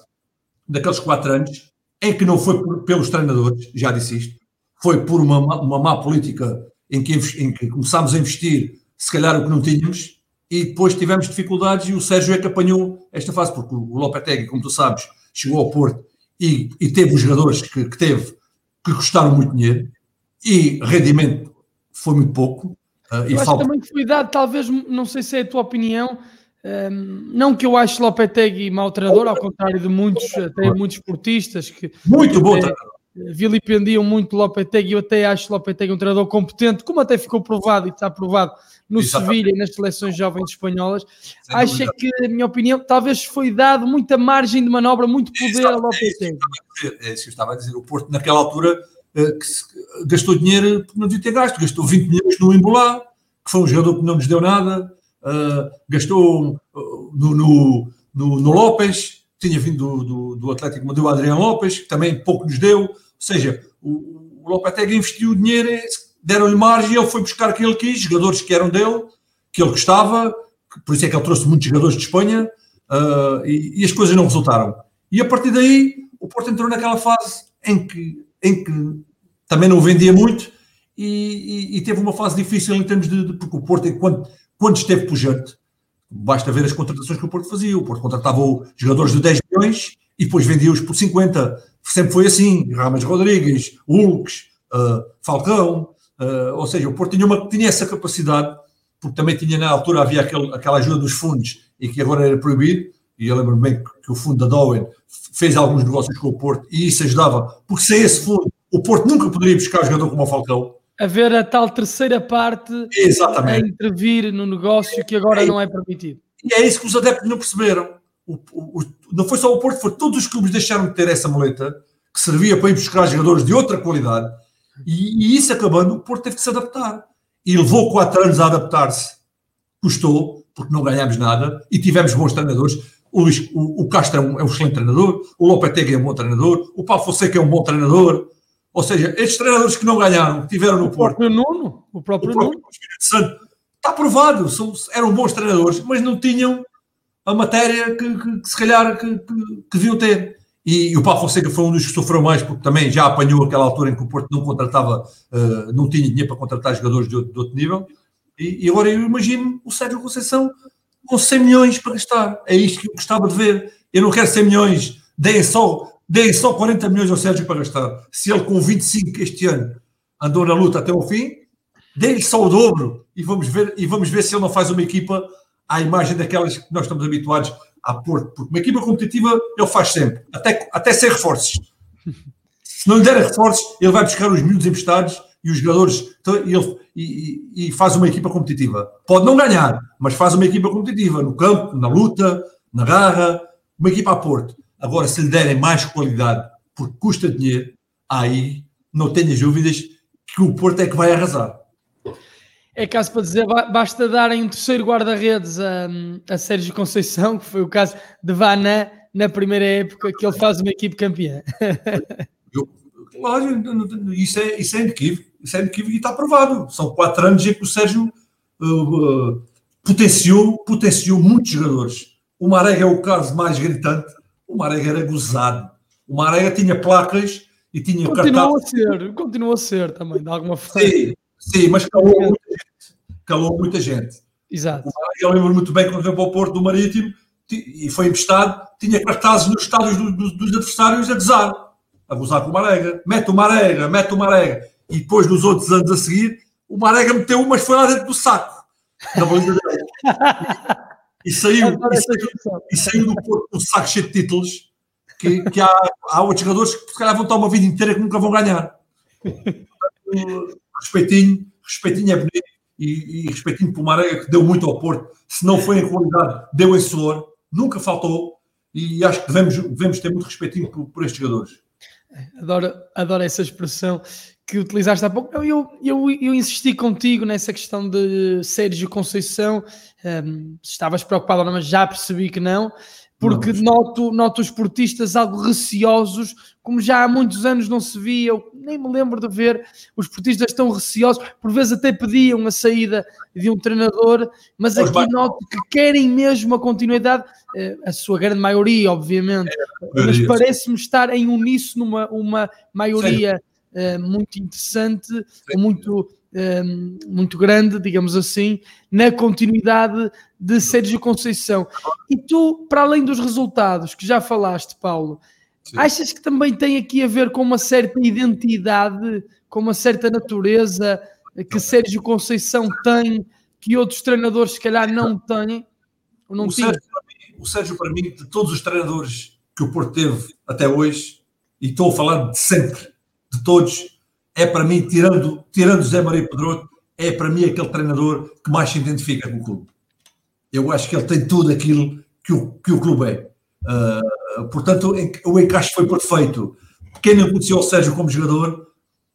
daqueles quatro anos, em que não foi por, pelos treinadores, já disse isto, foi por uma, uma má política em que, em que começámos a investir, se calhar o que não tínhamos, e depois tivemos dificuldades e o Sérgio é que apanhou esta fase, porque o Lopetegui, como tu sabes, chegou ao Porto e, e teve os jogadores que, que, teve que custaram muito dinheiro e rendimento foi muito pouco. Uh, e eu falta... acho também foi dado, talvez, não sei se é a tua opinião, um, não que eu ache Lopetegui mau treinador, ao contrário de muitos, até muitos esportistas que... Muito bom treinador vilipendiam muito Lopetegui, eu até acho Lopetegui um treinador competente, como até ficou provado e está provado no Sevilha e nas seleções jovens espanholas. Sem Acha dúvida. que, na minha opinião, talvez foi dado muita margem de manobra, muito poder a Lopetegui. É isso que eu estava a dizer. O Porto, naquela altura, que se, gastou dinheiro porque não devia ter gasto. Gastou 20 milhões no Embolá, que foi um jogador que não nos deu nada. Uh, gastou no, no, no, no, Lopes, tinha vindo do, do, do Atlético, do Adriano Lopes, que também pouco nos deu. Ou seja, o, o Lopetegui investiu dinheiro, deram-lhe margem ele foi buscar aquilo que quis, jogadores que eram dele, que ele gostava, por isso é que ele trouxe muitos jogadores de Espanha, uh, e, e, as coisas não resultaram. E a partir daí, o Porto entrou naquela fase em que, em que também não vendia muito e, e, e teve uma fase difícil em termos de, de porque o Porto, quando, quando esteve pujante, basta ver as contratações que o Porto fazia. O Porto contratava jogadores de 10 milhões e depois vendia-os por 50. Sempre foi assim. Ramas Rodrigues, Hulks, uh, Falcão. Uh, ou seja, o Porto tinha, uma, tinha essa capacidade, porque também tinha na altura, havia aquele, aquela ajuda dos fundos e que agora era proibido. E eu lembro-me bem que o fundo da Dowen fez alguns negócios com o Porto e isso ajudava, porque sem esse fundo o Porto nunca poderia buscar jogador como o Falcão. Haver a tal terceira parte Exatamente. a intervir no negócio que agora é, não é permitido. E é isso que os adeptos não perceberam. O, o, o, não foi só o Porto, foi todos os clubes deixaram de ter essa muleta que servia para ir buscar jogadores de outra qualidade e, e isso acabando, o Porto teve que se adaptar. E levou quatro anos a adaptar-se. Custou, porque não ganhámos nada e tivemos bons treinadores o, Luís, o, o Castro é um, é um, excelente treinador, o Lopetegui é um bom treinador, o Paulo Fonseca é um bom treinador. Ou seja, estes treinadores que não ganharam, que tiveram no o Porto. Próprio Nuno, o próprio, o próprio Nuno. Santo, está provado, são, eram bons treinadores, mas não tinham a matéria que, que, que se calhar que, que, que deviam ter. E, e, o Paulo Fonseca foi um dos que sofreu mais, porque também já apanhou aquela altura em que o Porto não contratava, uh, não tinha dinheiro para contratar jogadores de outro, de outro nível. E, e, agora eu imagino o Sérgio Conceição com 100 milhões para gastar. É isto que eu gostava de ver. Eu não quero 100 milhões, deem só, deem só 40 milhões ao Sérgio para gastar. Se ele com 25 este ano andou na luta até o fim, deem-lhe só o dobro e vamos, ver, e vamos ver se ele não faz uma equipa à imagem daquelas que nós estamos habituados a pôr. Porque uma equipa competitiva ele faz sempre, até, até sem reforços. Se não lhe der reforços, ele vai buscar os miúdos emprestados e os jogadores então, ele, e, e, faz uma equipa competitiva. Pode não ganhar, mas faz uma equipa competitiva no campo, na luta, na garra, uma equipa a Porto. Agora, se lhe derem mais qualidade, porque custa dinheiro, aí não tenhas dúvidas que o Porto é que vai arrasar. É caso para dizer, basta darem um terceiro guarda-redes a, a Sérgio Conceição, que foi o caso de Vanã na primeira época, que ele faz uma equipe campeã. Eu, Claro, isso é, isso é inequívoco, isso é inequívoco e está provado. São quatro anos em que o Sérgio uh, uh, potenciou, potenciou muitos jogadores. O Marega é o caso mais gritante. O Marega era gozado. O Marega tinha placas e tinha Continua a ser, continua a ser também, de alguma forma. Sim, sim, mas calou muita gente. Calou muita gente. Exato. Eu lembro muito bem quando veio para o Porto do Marítimo e foi emprestado, tinha cartazes nos estádios do, do, dos adversários a gozar a gozar com o Marega, mete o Marega, mete o Marega, e depois nos outros anos a seguir, o Marega meteu umas foi lá dentro do saco, na baliza dele. E saiu, e saiu, e saiu do Porto um saco cheio de títulos, que, que há, há outros jogadores que se calhar vão estar uma vida inteira que nunca vão ganhar. respeitinho, respeitinho é bonito, e, e respeitinho para o Marega, que deu muito ao Porto, se não foi em qualidade, deu em suor, nunca faltou, e acho que devemos, devemos ter muito respeitinho por, por estes jogadores. Adoro, adoro essa expressão que utilizaste há pouco. Eu, eu, eu insisti contigo nessa questão de Sérgio Conceição. Um, estavas preocupado, mas já percebi que não, porque não. noto, noto os portistas algo receosos, como já há muitos anos não se via. Eu nem me lembro de ver os portistas tão receosos. Por vezes até pediam a saída de um treinador, mas aqui noto que querem mesmo a continuidade eh, a sua grande maioria, obviamente, é, mas parece-me estar em uníssono uma, uma maioria uh, muito interessante, muito, uh, muito grande, digamos assim, na continuidade de Sérgio Conceição. E tu, para além dos resultados que já falaste, Paulo, Sim. achas que também tem aqui a ver com uma certa identidade, com uma certa natureza que Sérgio Conceição tem, que outros treinadores se calhar não têm? Ou não o Sérgio, o Sérgio, para mim, de todos os treinadores que o Porto teve até hoje, e estou a falar de sempre, de todos, é para mim, tirando, tirando Zé Maria Pedroto, é para mim aquele treinador que mais se identifica com o clube. Eu acho que ele tem tudo aquilo que o, que o clube é. Uh, portanto, o encaixe foi perfeito. Quem não conhecia o Sérgio como jogador,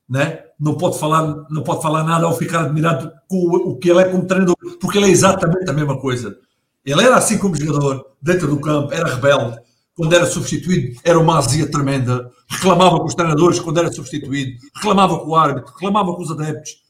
né? não, pode falar, não pode falar nada ao ficar admirado com o que ele é como treinador, porque ele é exatamente a mesma coisa. Ele era assim como jogador, dentro do campo, era rebelde. Quando era substituído, era uma azia tremenda. Reclamava com os treinadores quando era substituído, reclamava com o árbitro, reclamava com os adeptos,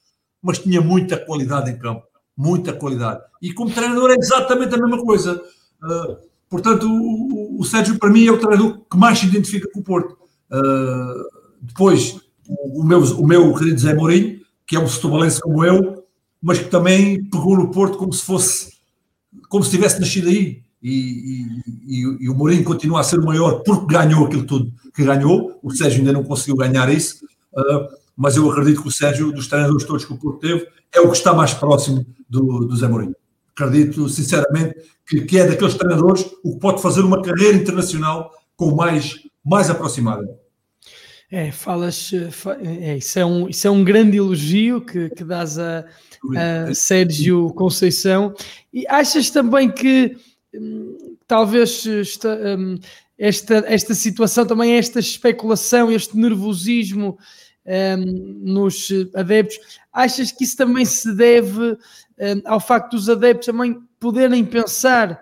mas tinha muita qualidade em campo. Muita qualidade. E como treinador é exatamente a mesma coisa. Uh, portanto, o, o, Sérgio, para mim, é o treinador que mais se identifica com o Porto. Uh, depois, o, o, meu, o meu querido Zé Mourinho, que é um setubalense como eu, mas que também pegou no Porto como se fosse como se tivesse nascido aí. E, e, e, o Mourinho continua a ser o maior porque ganhou aquilo tudo que ganhou. O Sérgio ainda não conseguiu ganhar isso, uh, mas eu acredito que o Sérgio, dos treinadores todos que o Porto teve, é o que está mais próximo do, do Zé Mourinho. Acredito, sinceramente, que, que é daqueles treinadores o que pode fazer uma carreira internacional com mais, mais aproximada. É, falas, é, isso, é um, isso é um grande elogio que, que dás a, a Sérgio Conceição. E achas também que talvez esta, hum, esta, esta situação, também esta especulação, este nervosismo hum, nos adeptos, achas que isso também se deve ao facto dos adeptos também poderem pensar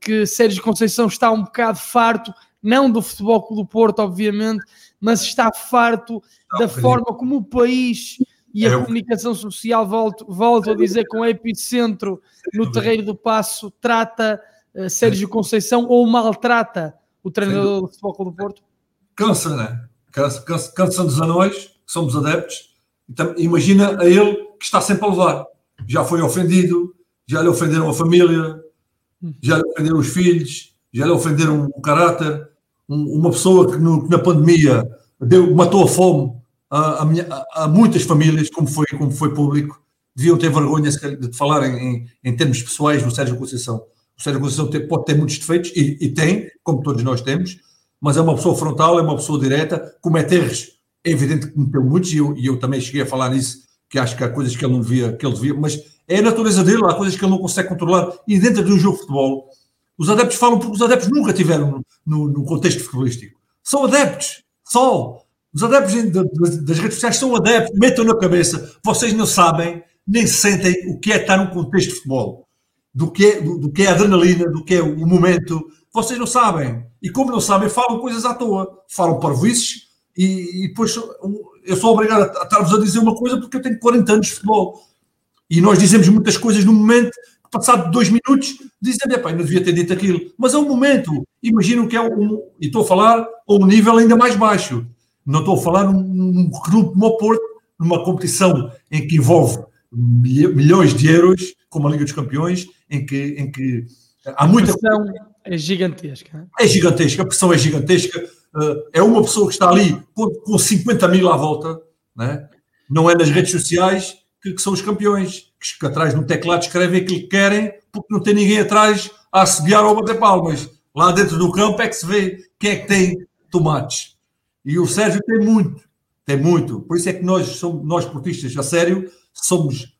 que Sérgio Conceição está um bocado farto, não do Futebol do Porto, obviamente, mas está farto não, da forma como o país e a é comunicação social, volto, volto a dizer, com o epicentro no terreiro do Passo, trata uh, Sérgio Conceição ou maltrata o treinador do Futebol do Porto? Cansa, né? Cansa, cansa, cansa-nos a nós, que somos adeptos. Então, imagina a ele que está sempre a levar. Já foi ofendido, já lhe ofenderam a família, já lhe ofenderam os filhos, já lhe ofenderam o caráter. Um, uma pessoa que, no, que na pandemia deu, matou a fome a, minha, a, muitas famílias, como foi, como foi público, deviam ter vergonha de falar em, em, termos pessoais no Sérgio Conceição. O Sérgio Conceição tem, pode ter muitos defeitos, e, e, tem, como todos nós temos, mas é uma pessoa frontal, é uma pessoa direta, comete erros, é evidente que cometeu muitos, e eu, e eu também cheguei a falar nisso, que acho que há coisas que ele não devia, que ele devia, mas é a natureza dele, há coisas que ele não consegue controlar, e dentro de um jogo de futebol, os adeptos falam porque os adeptos nunca tiveram no, no contexto futebolístico. São adeptos, só. Os adeptos das redes sociais são adeptos, metam na cabeça, vocês não sabem, nem sentem o que é estar num contexto de futebol, do que é, do, do que é a adrenalina, do que é o momento, vocês não sabem. E como não sabem, falam coisas à toa, falam parvoices e, e depois eu sou obrigado a, estar-vos a dizer uma coisa porque eu tenho 40 anos de futebol. E nós dizemos muitas coisas no momento, passado dois minutos, dizem, epá, não devia ter dito aquilo. Mas é um momento. Imagino que é um, e estou a falar a um nível ainda mais baixo. Não estou a falar num, num clube como o Porto, numa competição em que envolve milhões de euros, como a Liga dos Campeões, em que, em que há muita. A pressão é gigantesca. É gigantesca, a pressão é gigantesca. Eh, é uma pessoa que está ali com, com 50 mil à volta, né? não é nas redes sociais que, que são os campeões, que, que, atrás no teclado escrevem aquilo que querem, porque não tem ninguém atrás a assobiar ou a bater palmas. Lá dentro do campo é que se vê quem é que tem tomates. E o Sérgio tem muito, tem muito. Por isso é que nós, somos, nós portistas, a sério, somos,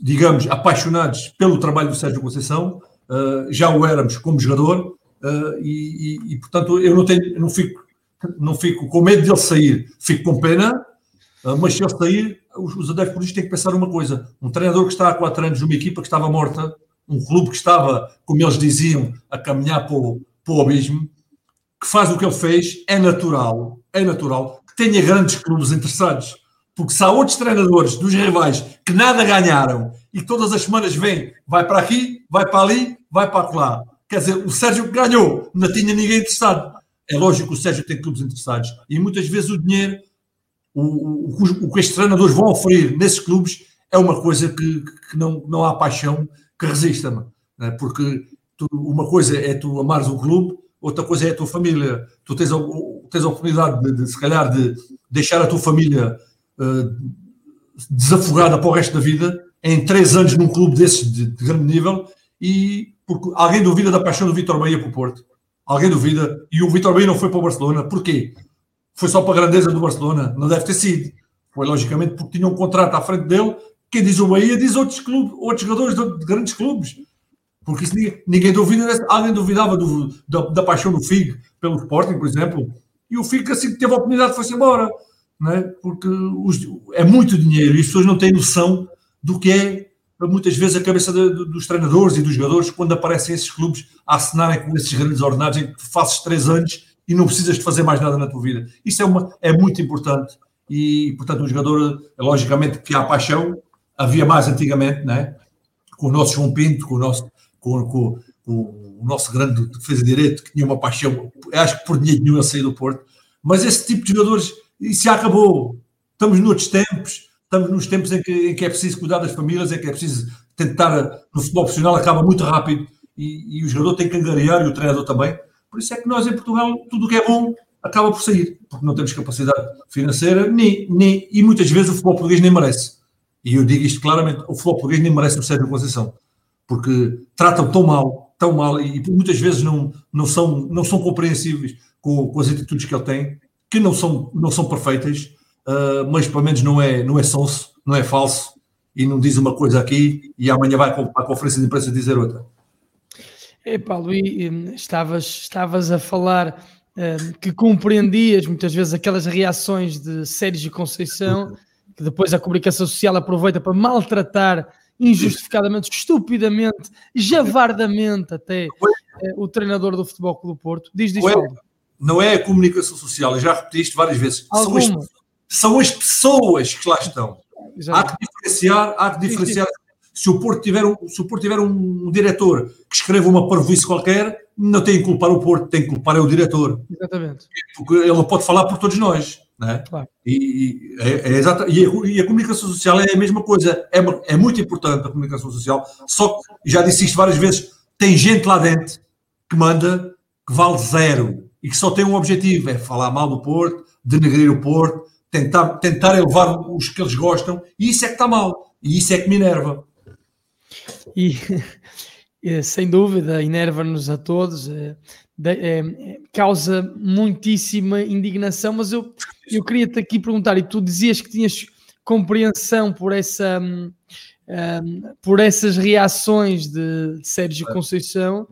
digamos, apaixonados pelo trabalho do Sérgio Conceição. Uh, já o éramos como jogador uh, e, e, e, portanto, eu não, tenho, não, fico, não fico com medo de ele sair. Fico com pena, uh, mas se ele sair, os, os adeptos portistas têm que pensar uma coisa. Um treinador que está há quatro anos numa equipa que estava morta, um clube que estava, como eles diziam, a caminhar para o, para o abismo, que faz o que ele fez, é natural, é natural que tenha grandes clubes interessados. Porque se há outros treinadores dos rivais que nada ganharam e todas as semanas vêm, vai para aqui, vai para ali, vai para lá. Quer dizer, o Sérgio ganhou, não tinha ninguém interessado. É lógico que o Sérgio tem clubes interessados. E muitas vezes o dinheiro, o, o, o que estes treinadores vão oferecer nesses clubes é uma coisa que, que não, não há paixão que resista. É? Porque tu, uma coisa é tu amares o clube outra coisa é a tua família. Tu tens a, tens a oportunidade de, de, se calhar, de deixar a tua família uh, desafogada para o resto da vida, em três anos num clube desses de, de grande nível, e porque alguém duvida da paixão do Vitor Bahia para o Porto. Alguém duvida. E o Vitor Bahia não foi para o Barcelona. Porquê? Foi só para a grandeza do Barcelona? Não deve ter sido. Foi logicamente porque tinha um contrato à frente dele. Quem diz o Bahia diz outros, clubes, outros jogadores de, de grandes clubes. Porque isso ninguém, ninguém duvida, alguém duvidava do, da, da, paixão do Figo pelo Sporting, por exemplo, e o Figo assim que teve a oportunidade foi-se embora. não é? porque os, é muito dinheiro e as pessoas não têm noção do que é muitas vezes a cabeça de, de, dos treinadores e dos jogadores quando aparecem esses clubes a assinarem com esses grandes ordenados em que fazes três anos e não precisas de fazer mais nada na tua vida. Isso é, uma, é muito importante e, portanto, o jogador, logicamente que há paixão, havia mais antigamente, né? com o nosso João Pinto, com o nosso, com, com, com o nosso grande defesa de direito, que tinha uma paixão, acho que por dinheiro nenhum a sair do Porto, mas esse tipo de jogadores, isso já acabou. Estamos noutros tempos, estamos nos tempos em que, em que é preciso cuidar das famílias, em que é preciso tentar, no futebol profissional acaba muito rápido e, e o jogador tem que angariar e o treinador também. Por isso é que nós em Portugal, tudo o que é bom acaba por sair, porque não temos capacidade financeira, nem, nem, e muitas vezes o futebol português nem merece. E eu digo isto claramente: o futebol português nem merece o Sérgio Conceição, porque tratam tão mal, tão mal, e muitas vezes não, não, são, não são compreensíveis com, com as atitudes que ele tem, que não são, não são perfeitas, uh, mas pelo menos não é, não é sonso, não é falso, e não diz uma coisa aqui e amanhã vai à conferência de imprensa dizer outra. Epá, Luís, hum, estavas, estavas a falar um, que compreendias muitas vezes aquelas reações de Sérgio Conceição que depois a comunicação social aproveita para maltratar injustificadamente, estupidamente, javardamente até eh, o treinador do Futebol Clube do Porto. Diz, diz, não é, não é a comunicação social, já repeti isto várias vezes. São as, são as, pessoas que lá estão. Há que diferenciar, há que diferenciar. Se o Porto tiver um, se o Porto tiver um, um diretor que escreva uma parvoíce qualquer, não tem que culpar o Porto, tem que culpar é o diretor. Exatamente. Porque ele não pode falar por todos nós. Né? Claro. E, é, é exata, e, a, e, a, comunicação social é a mesma coisa, é, é muito importante a comunicação social, só que, já disse isto várias vezes, tem gente lá dentro que manda que vale zero e que só tem um objetivo, é falar mal do Porto, denegrir o Porto, tentar, tentar elevar os que eles gostam, e isso é que está mal, e isso é que me enerva. E sem dúvida, enerva-nos a todos. É, é, causa muitíssima indignação, mas eu, eu queria-te aqui perguntar, e tu dizias que tinhas compreensão por essa um, um, por essas reações de, de Sérgio Conceição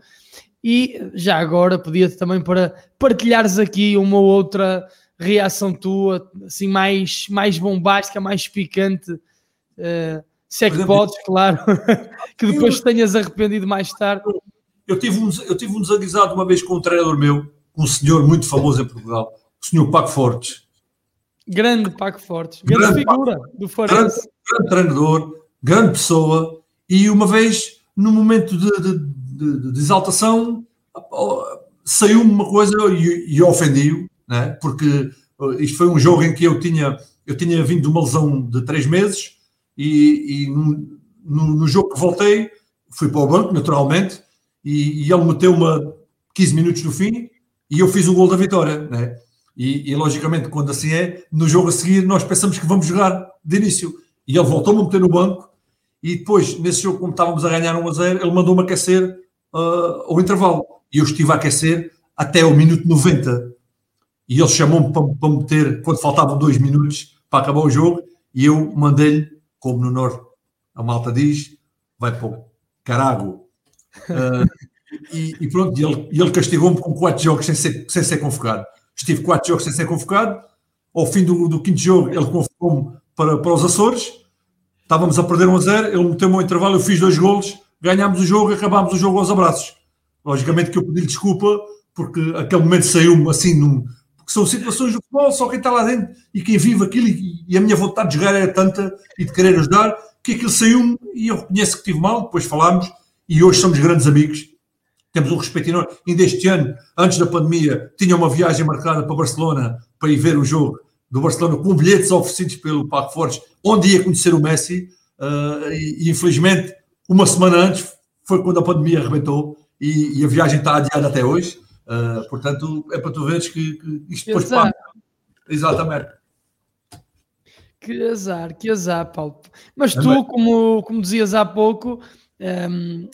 e já agora pedia-te também para partilhares aqui uma ou outra reação tua, assim, mais, mais bombástica, mais picante, uh, se é que podes, claro, que depois eu, tenhas arrependido mais tarde. Eu tive, um, eu tive um desaguisado uma vez com um treinador meu, um senhor muito famoso em Portugal, o senhor Paco Fortes. Grande Paco Fortes, grande, grande figura Paco, do Farense. Grande, grande, treinador, grande pessoa, e uma vez, num momento de, de, de, de exaltação, saiu-me uma coisa e, e ofendi-o, né? porque isto foi um jogo em que eu tinha, eu tinha vindo de uma lesão de três meses e, e no, no, no, jogo que voltei, fui para o banco, naturalmente, e, e ele meteu uma 15 minutos no fim e eu fiz o gol da vitória, né? E, e, logicamente, quando assim é, no jogo a seguir nós pensamos que vamos jogar de início. E ele voltou-me a meter no banco e depois, nesse jogo, como estávamos a ganhar 1 a 0, ele mandou-me aquecer uh, ao intervalo. E eu estive a aquecer até o minuto 90. E ele chamou-me para, para meter, quando faltavam dois minutos para acabar o jogo, e eu mandei-lhe, como no Norte a malta diz, vai para o carago. Uh, e, e, pronto, e ele, ele castigou-me com quatro jogos sem ser, sem ser convocado. Estive quatro jogos sem ser convocado. Ao fim do, do quinto jogo, ele convocou-me para, para os Açores. Estávamos a perder 1 a 0. Ele meteu-me ao intervalo. Eu fiz dois golos. Ganhámos o jogo. Acabámos o jogo aos abraços. Logicamente que eu pedi desculpa, porque aquele momento saiu-me assim, num, porque são situações do futebol, só quem está lá dentro e quem vive aquilo, e, e a minha vontade de jogar era tanta e de querer ajudar, que aquilo saiu-me e eu reconheço que tive mal, depois falámos e hoje somos grandes amigos. Temos um respeito enorme. Ainda este ano, antes da pandemia, tinha uma viagem marcada para Barcelona para ir ver o jogo do Barcelona com bilhetes oferecidos pelo Paco Fortes, onde ia conhecer o Messi. Uh, e, e, infelizmente, uma semana antes foi quando a pandemia arrebentou e, e a viagem está adiada até hoje. Uh, portanto, é para tu veres que, que isto depois passa. Exatamente. Que azar, que azar, Paulo. Mas tu, como, como dizias há pouco, um,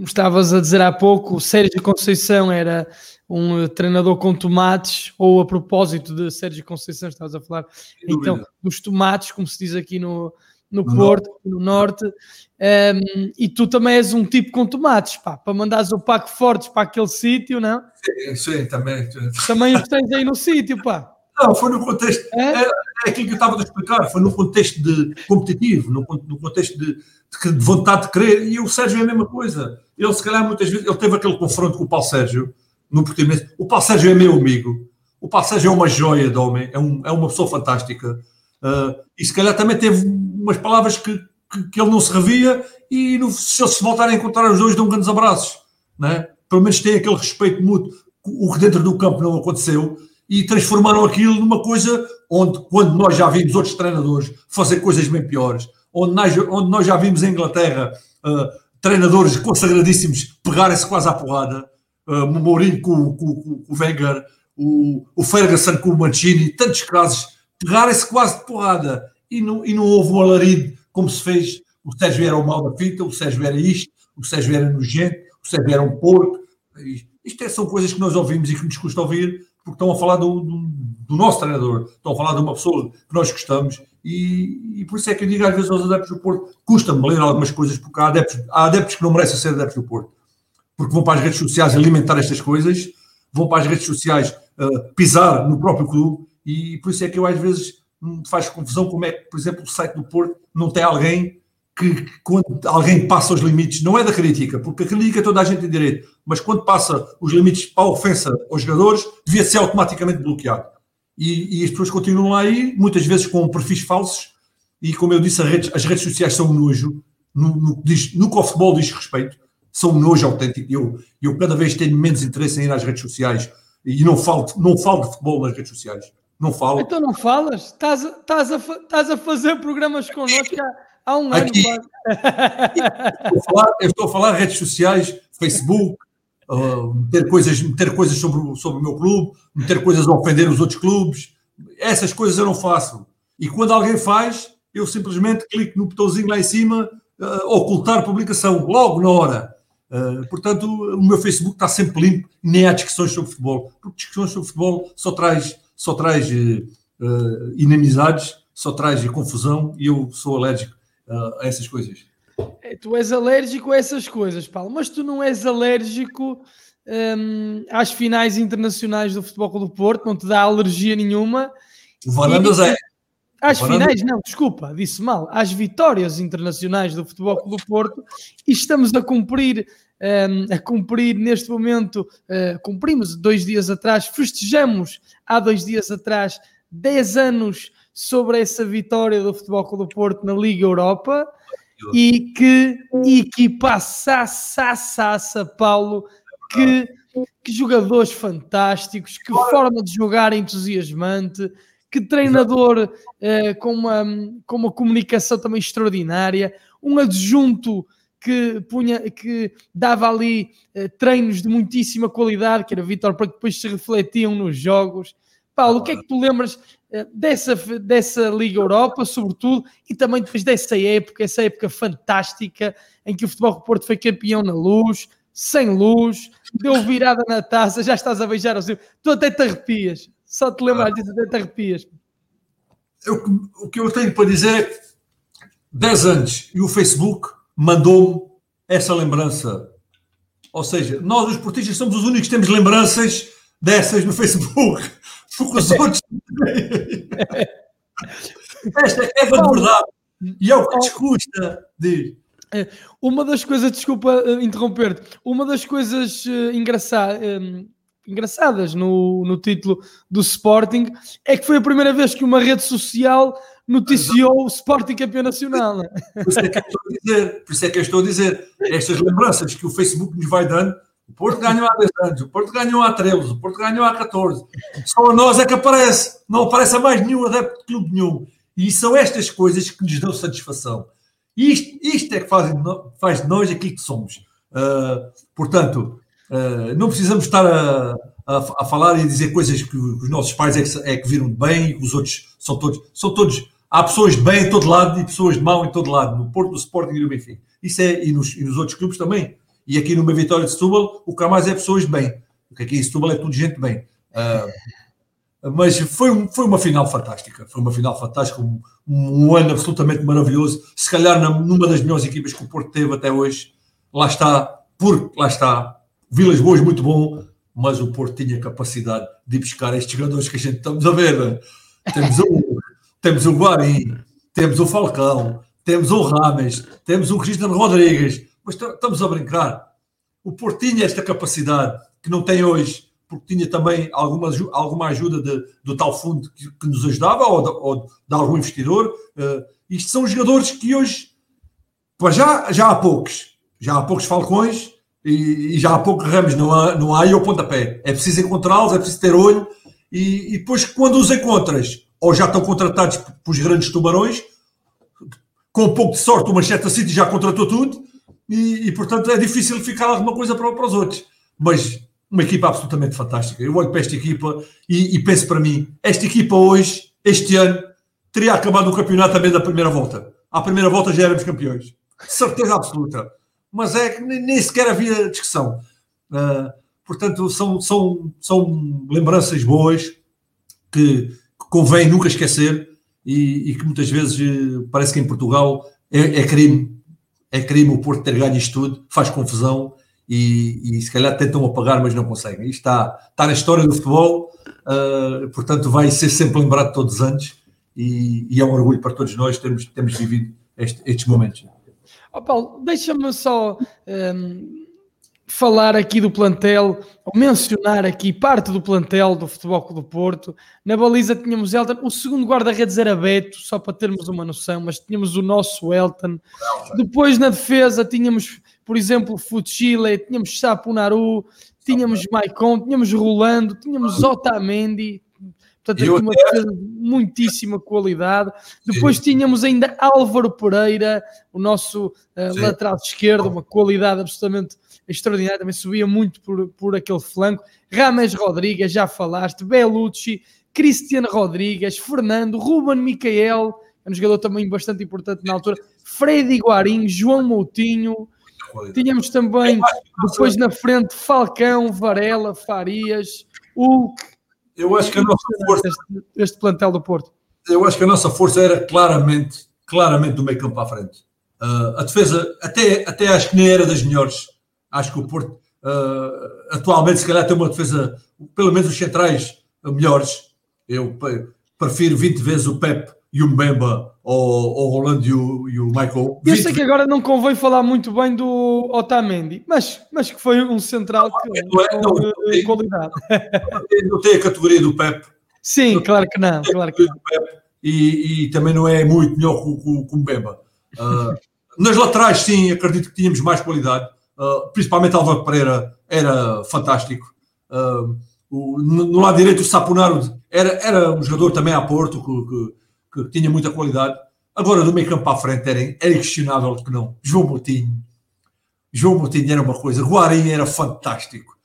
como estavas a dizer há pouco, o Sérgio Conceição era um treinador com tomates, ou a propósito de Sérgio Conceição, estavas a falar então dos tomates, como se diz aqui no, no, no Porto, norte. no Norte, um, e tu também és um tipo com tomates, pá, para mandares o Paco Fortes para aquele sítio, não? Sim, sim, também. Também os tens aí no sítio, pá. Não, foi no contexto. É? É aquilo que eu estava a explicar, foi no contexto de competitivo, no, no contexto de, de, de, vontade de querer, e o Sérgio é a mesma coisa. Ele, se calhar, muitas vezes, ele teve aquele confronto com o Paulo Sérgio, no Portimonense. O Paulo Sérgio é meu amigo, o Paulo Sérgio é uma joia de homem, é, um, é uma pessoa fantástica, uh, e se calhar também teve umas palavras que, que, que ele não se revia, e no, se eles se voltarem a encontrar os dois, dão grandes abraços, né? pelo menos tem aquele respeito mútuo, o que dentro do campo não aconteceu, e transformaram aquilo numa coisa onde, quando nós já vimos outros treinadores fazer coisas bem piores, onde nós, onde nós já vimos em Inglaterra uh, treinadores consagradíssimos pegarem-se quase à porrada, uh, Mourinho com, com, com, o Wenger, o, o Ferguson com o Mancini, tantos casos, pegarem-se quase de porrada e não, e não houve um alarido como se fez. O Sérgio era o mal da fita, o Sérgio era isto, o Sérgio era nojento, o Sérgio era um porco. Isto é, são coisas que nós ouvimos e que nos custa ouvir, porque estão a falar do, do, do, nosso treinador, estão a falar de uma pessoa que nós gostamos, e, e por isso é que eu digo às vezes aos adeptos do Porto, custa-me ler algumas coisas, porque há adeptos, há adeptos que não merecem ser adeptos do Porto, porque vão para as redes sociais alimentar estas coisas, vão para as redes sociais uh, pisar no próprio clube, e por isso é que eu às vezes me faz confusão como é que, por exemplo, o site do Porto não tem alguém que quando alguém passa os limites, não é da crítica, porque a crítica toda a gente tem direito, mas quando passa os limites para a ofensa aos jogadores, devia ser automaticamente bloqueado. E, e as pessoas continuam aí, muitas vezes com perfis falsos, e como eu disse, redes, as redes sociais são um nojo, no, no, diz, no que o futebol diz respeito, são um nojo autêntico. Eu, eu cada vez tenho menos interesse em ir às redes sociais e não falo, não falo de futebol nas redes sociais. Não falo. Então não falas? Estás a, estás a, estás a fazer programas connosco há, há um Aqui, ano. eu, estou falar, eu estou a falar redes sociais, Facebook, uh, meter, coisas, meter coisas sobre, sobre o meu clube, meter coisas a ofender os outros clubes. Essas coisas eu não faço. E quando alguém faz, eu simplesmente clico no botãozinho lá em cima, uh, ocultar publicação, logo na hora. Uh, portanto, o meu Facebook está sempre limpo, nem há discussões sobre futebol, porque discussões sobre futebol só traz, só traz uh, inimizades, só traz confusão e eu sou alérgico uh, a essas coisas. É, tu és alérgico a essas coisas, Paulo, mas tu não és alérgico um, às finais internacionais do Futebol Clube do Porto, não te dá alergia nenhuma. O Varandas é. Às finais, não, desculpa, disse mal. Às vitórias internacionais do Futebol Clube do Porto e estamos a cumprir, um, a cumprir neste momento, uh, cumprimos dois dias atrás, festejamos há dois dias atrás 10 anos sobre essa vitória do Futebol Clube do Porto na Liga Europa e que equipa Sassa Paulo, que, que jogadores fantásticos, que forma de jogar entusiasmante, que treinador uh, com, uma, com uma comunicação também extraordinária, um adjunto que punha, que dava ali uh, treinos de muitíssima qualidade, que era Vitor, para que depois se refletiam nos jogos. Paulo, o que é que tu lembras dessa, dessa Liga Europa, sobretudo, e também depois dessa época, essa época fantástica em que o Futebol Porto foi campeão na luz, sem luz, deu virada na taça, já estás a beijar o seu. Tu até te arrepias. Só te lembrar disso, até te arrepias. Eu, o que eu tenho para dizer é 10 anos e o Facebook mandou-me essa lembrança. Ou seja, nós, os portistas, somos os únicos que temos lembranças dessas no Facebook. Porque os outros. Esta é a verdade. E é o que te custa. Diz. É, uma das coisas, desculpa uh, interromper-te, uma das coisas uh, engraçadas. Um, engraçadas no, no título do Sporting é que foi a primeira vez que uma rede social noticiou o Sporting campeão nacional. Por isso é que eu estou a dizer, por isso é que eu estou a dizer, estas lembranças que o Facebook nos vai dando, o Porto ganhou há 10 anos, o Porto ganhou há 13, o Porto ganhou há 14. Só a nós é que aparece, não aparece a mais nenhum adepto de clube nenhum. E são estas coisas que nos dão satisfação. Isto, isto é que faz, faz de nós aquilo que somos. Uh, portanto, Uh, não precisamos estar a, a, a, falar e dizer coisas que os nossos pais é que, é que viram de bem e os outros são todos, são todos. Há pessoas de bem em todo lado e pessoas de mau em todo lado, no Porto, no Sporting e no Benfica. Isso é, e nos, e nos outros clubes também. E aqui numa vitória de Setúbal, o que há mais é pessoas de bem. Porque aqui em Setúbal é tudo gente de bem. Uh, mas foi, foi uma final fantástica. Foi uma final fantástica, um, um ano absolutamente maravilhoso. Se calhar numa das melhores equipas que o Porto teve até hoje. Lá está, porque lá está, Vilas Boas muito bom, mas o Porto tinha capacidade de buscar estes jogadores que a gente estamos a ver. Temos um, temos o Guarim, temos o Falcão, temos o Rames, temos o Cristiano Rodrigues, mas estamos a brincar. O Porto tinha esta capacidade que não tem hoje, porque tinha também alguma, alguma ajuda de, do tal fundo que, que nos ajudava, ou de, ou de algum investidor. Uh, isto são jogadores que hoje, para já, já há poucos, já há poucos Falcões e, e já há poucos Ramos, não há, não há aí o pontapé. É preciso encontrá-los, é preciso ter olho, e, e depois, quando os encontras, ou já estão contratados pelos grandes tubarões, com um pouco de sorte, o Manchester City já contratou tudo, e, e, portanto é difícil ficar alguma coisa para, para, os outros. Mas uma equipa absolutamente fantástica. Eu olho para esta equipa e, e, penso para mim: esta equipa hoje, este ano, teria acabado o campeonato também da primeira volta. À primeira volta já éramos campeões. Certeza absoluta. Mas é que nem sequer havia discussão. Uh, portanto, são, são, são lembranças boas que, que convém nunca esquecer e, e, que muitas vezes eh, parece que em Portugal é, é crime é crime o Porto ter ganho isto tudo, faz confusão e, e, se calhar tentam apagar, mas não conseguem. Isto está, está na história do futebol, uh, portanto vai ser sempre lembrado todos os anos e, e, é um orgulho para todos nós termos, termos vivido este, estes momentos. Oh Paulo, deixa-me só um, falar aqui do plantel, ou mencionar aqui parte do plantel do Futebol Clube do Porto. Na baliza tínhamos Elton, o segundo guarda-redes era Beto, só para termos uma noção, mas tínhamos o nosso Elton. Depois na defesa tínhamos, por exemplo, Fuchile, tínhamos Sapunaru, tínhamos Maicon, tínhamos Rolando, tínhamos Otamendi, Portanto, aqui uma defesa de muitíssima qualidade. Depois tínhamos ainda Álvaro Pereira, o nosso uh, lateral esquerdo, uma qualidade absolutamente extraordinária, também subia muito por, por aquele flanco. Rames Rodrigues, já falaste, Belucci, Cristiano Rodrigues, Fernando, Ruben Micael, é um jogador também bastante importante na altura, Freddy Guarim, João Moutinho. Tínhamos também, depois na frente, Falcão, Varela, Farias, Hulk. Eu acho que a nossa força. Este, este plantel do Porto. Eu acho que a nossa força era claramente, claramente do meio campo a frente. Uh, a defesa, até, até acho que nem era das melhores Acho que o Porto uh, atualmente, se calhar, tem uma defesa, pelo menos os centrais melhores. Eu prefiro 20 vezes o Pep e o Mbemba ao, ao Rolando e o, e o Michael. Eu sei que agora não convém falar muito bem do Otamendi, mas, mas que foi um central que, não, é, não, não, tem, qualidade. Não tem a categoria do Pep. Sim, claro que não. Claro que não. E, e, também não é muito melhor que o Mbemba. Uh, nas laterais, sim, acredito que tínhamos mais qualidade. Uh, principalmente Álvaro Pereira era fantástico. Uh, o, no, no, lado direito, o Saponaro era, era um jogador também a Porto que, que, que tinha muita qualidade. Agora, do meio campo para a frente, era, era inquestionável que não. João Moutinho. João Moutinho era uma coisa. Guarim era fantástico.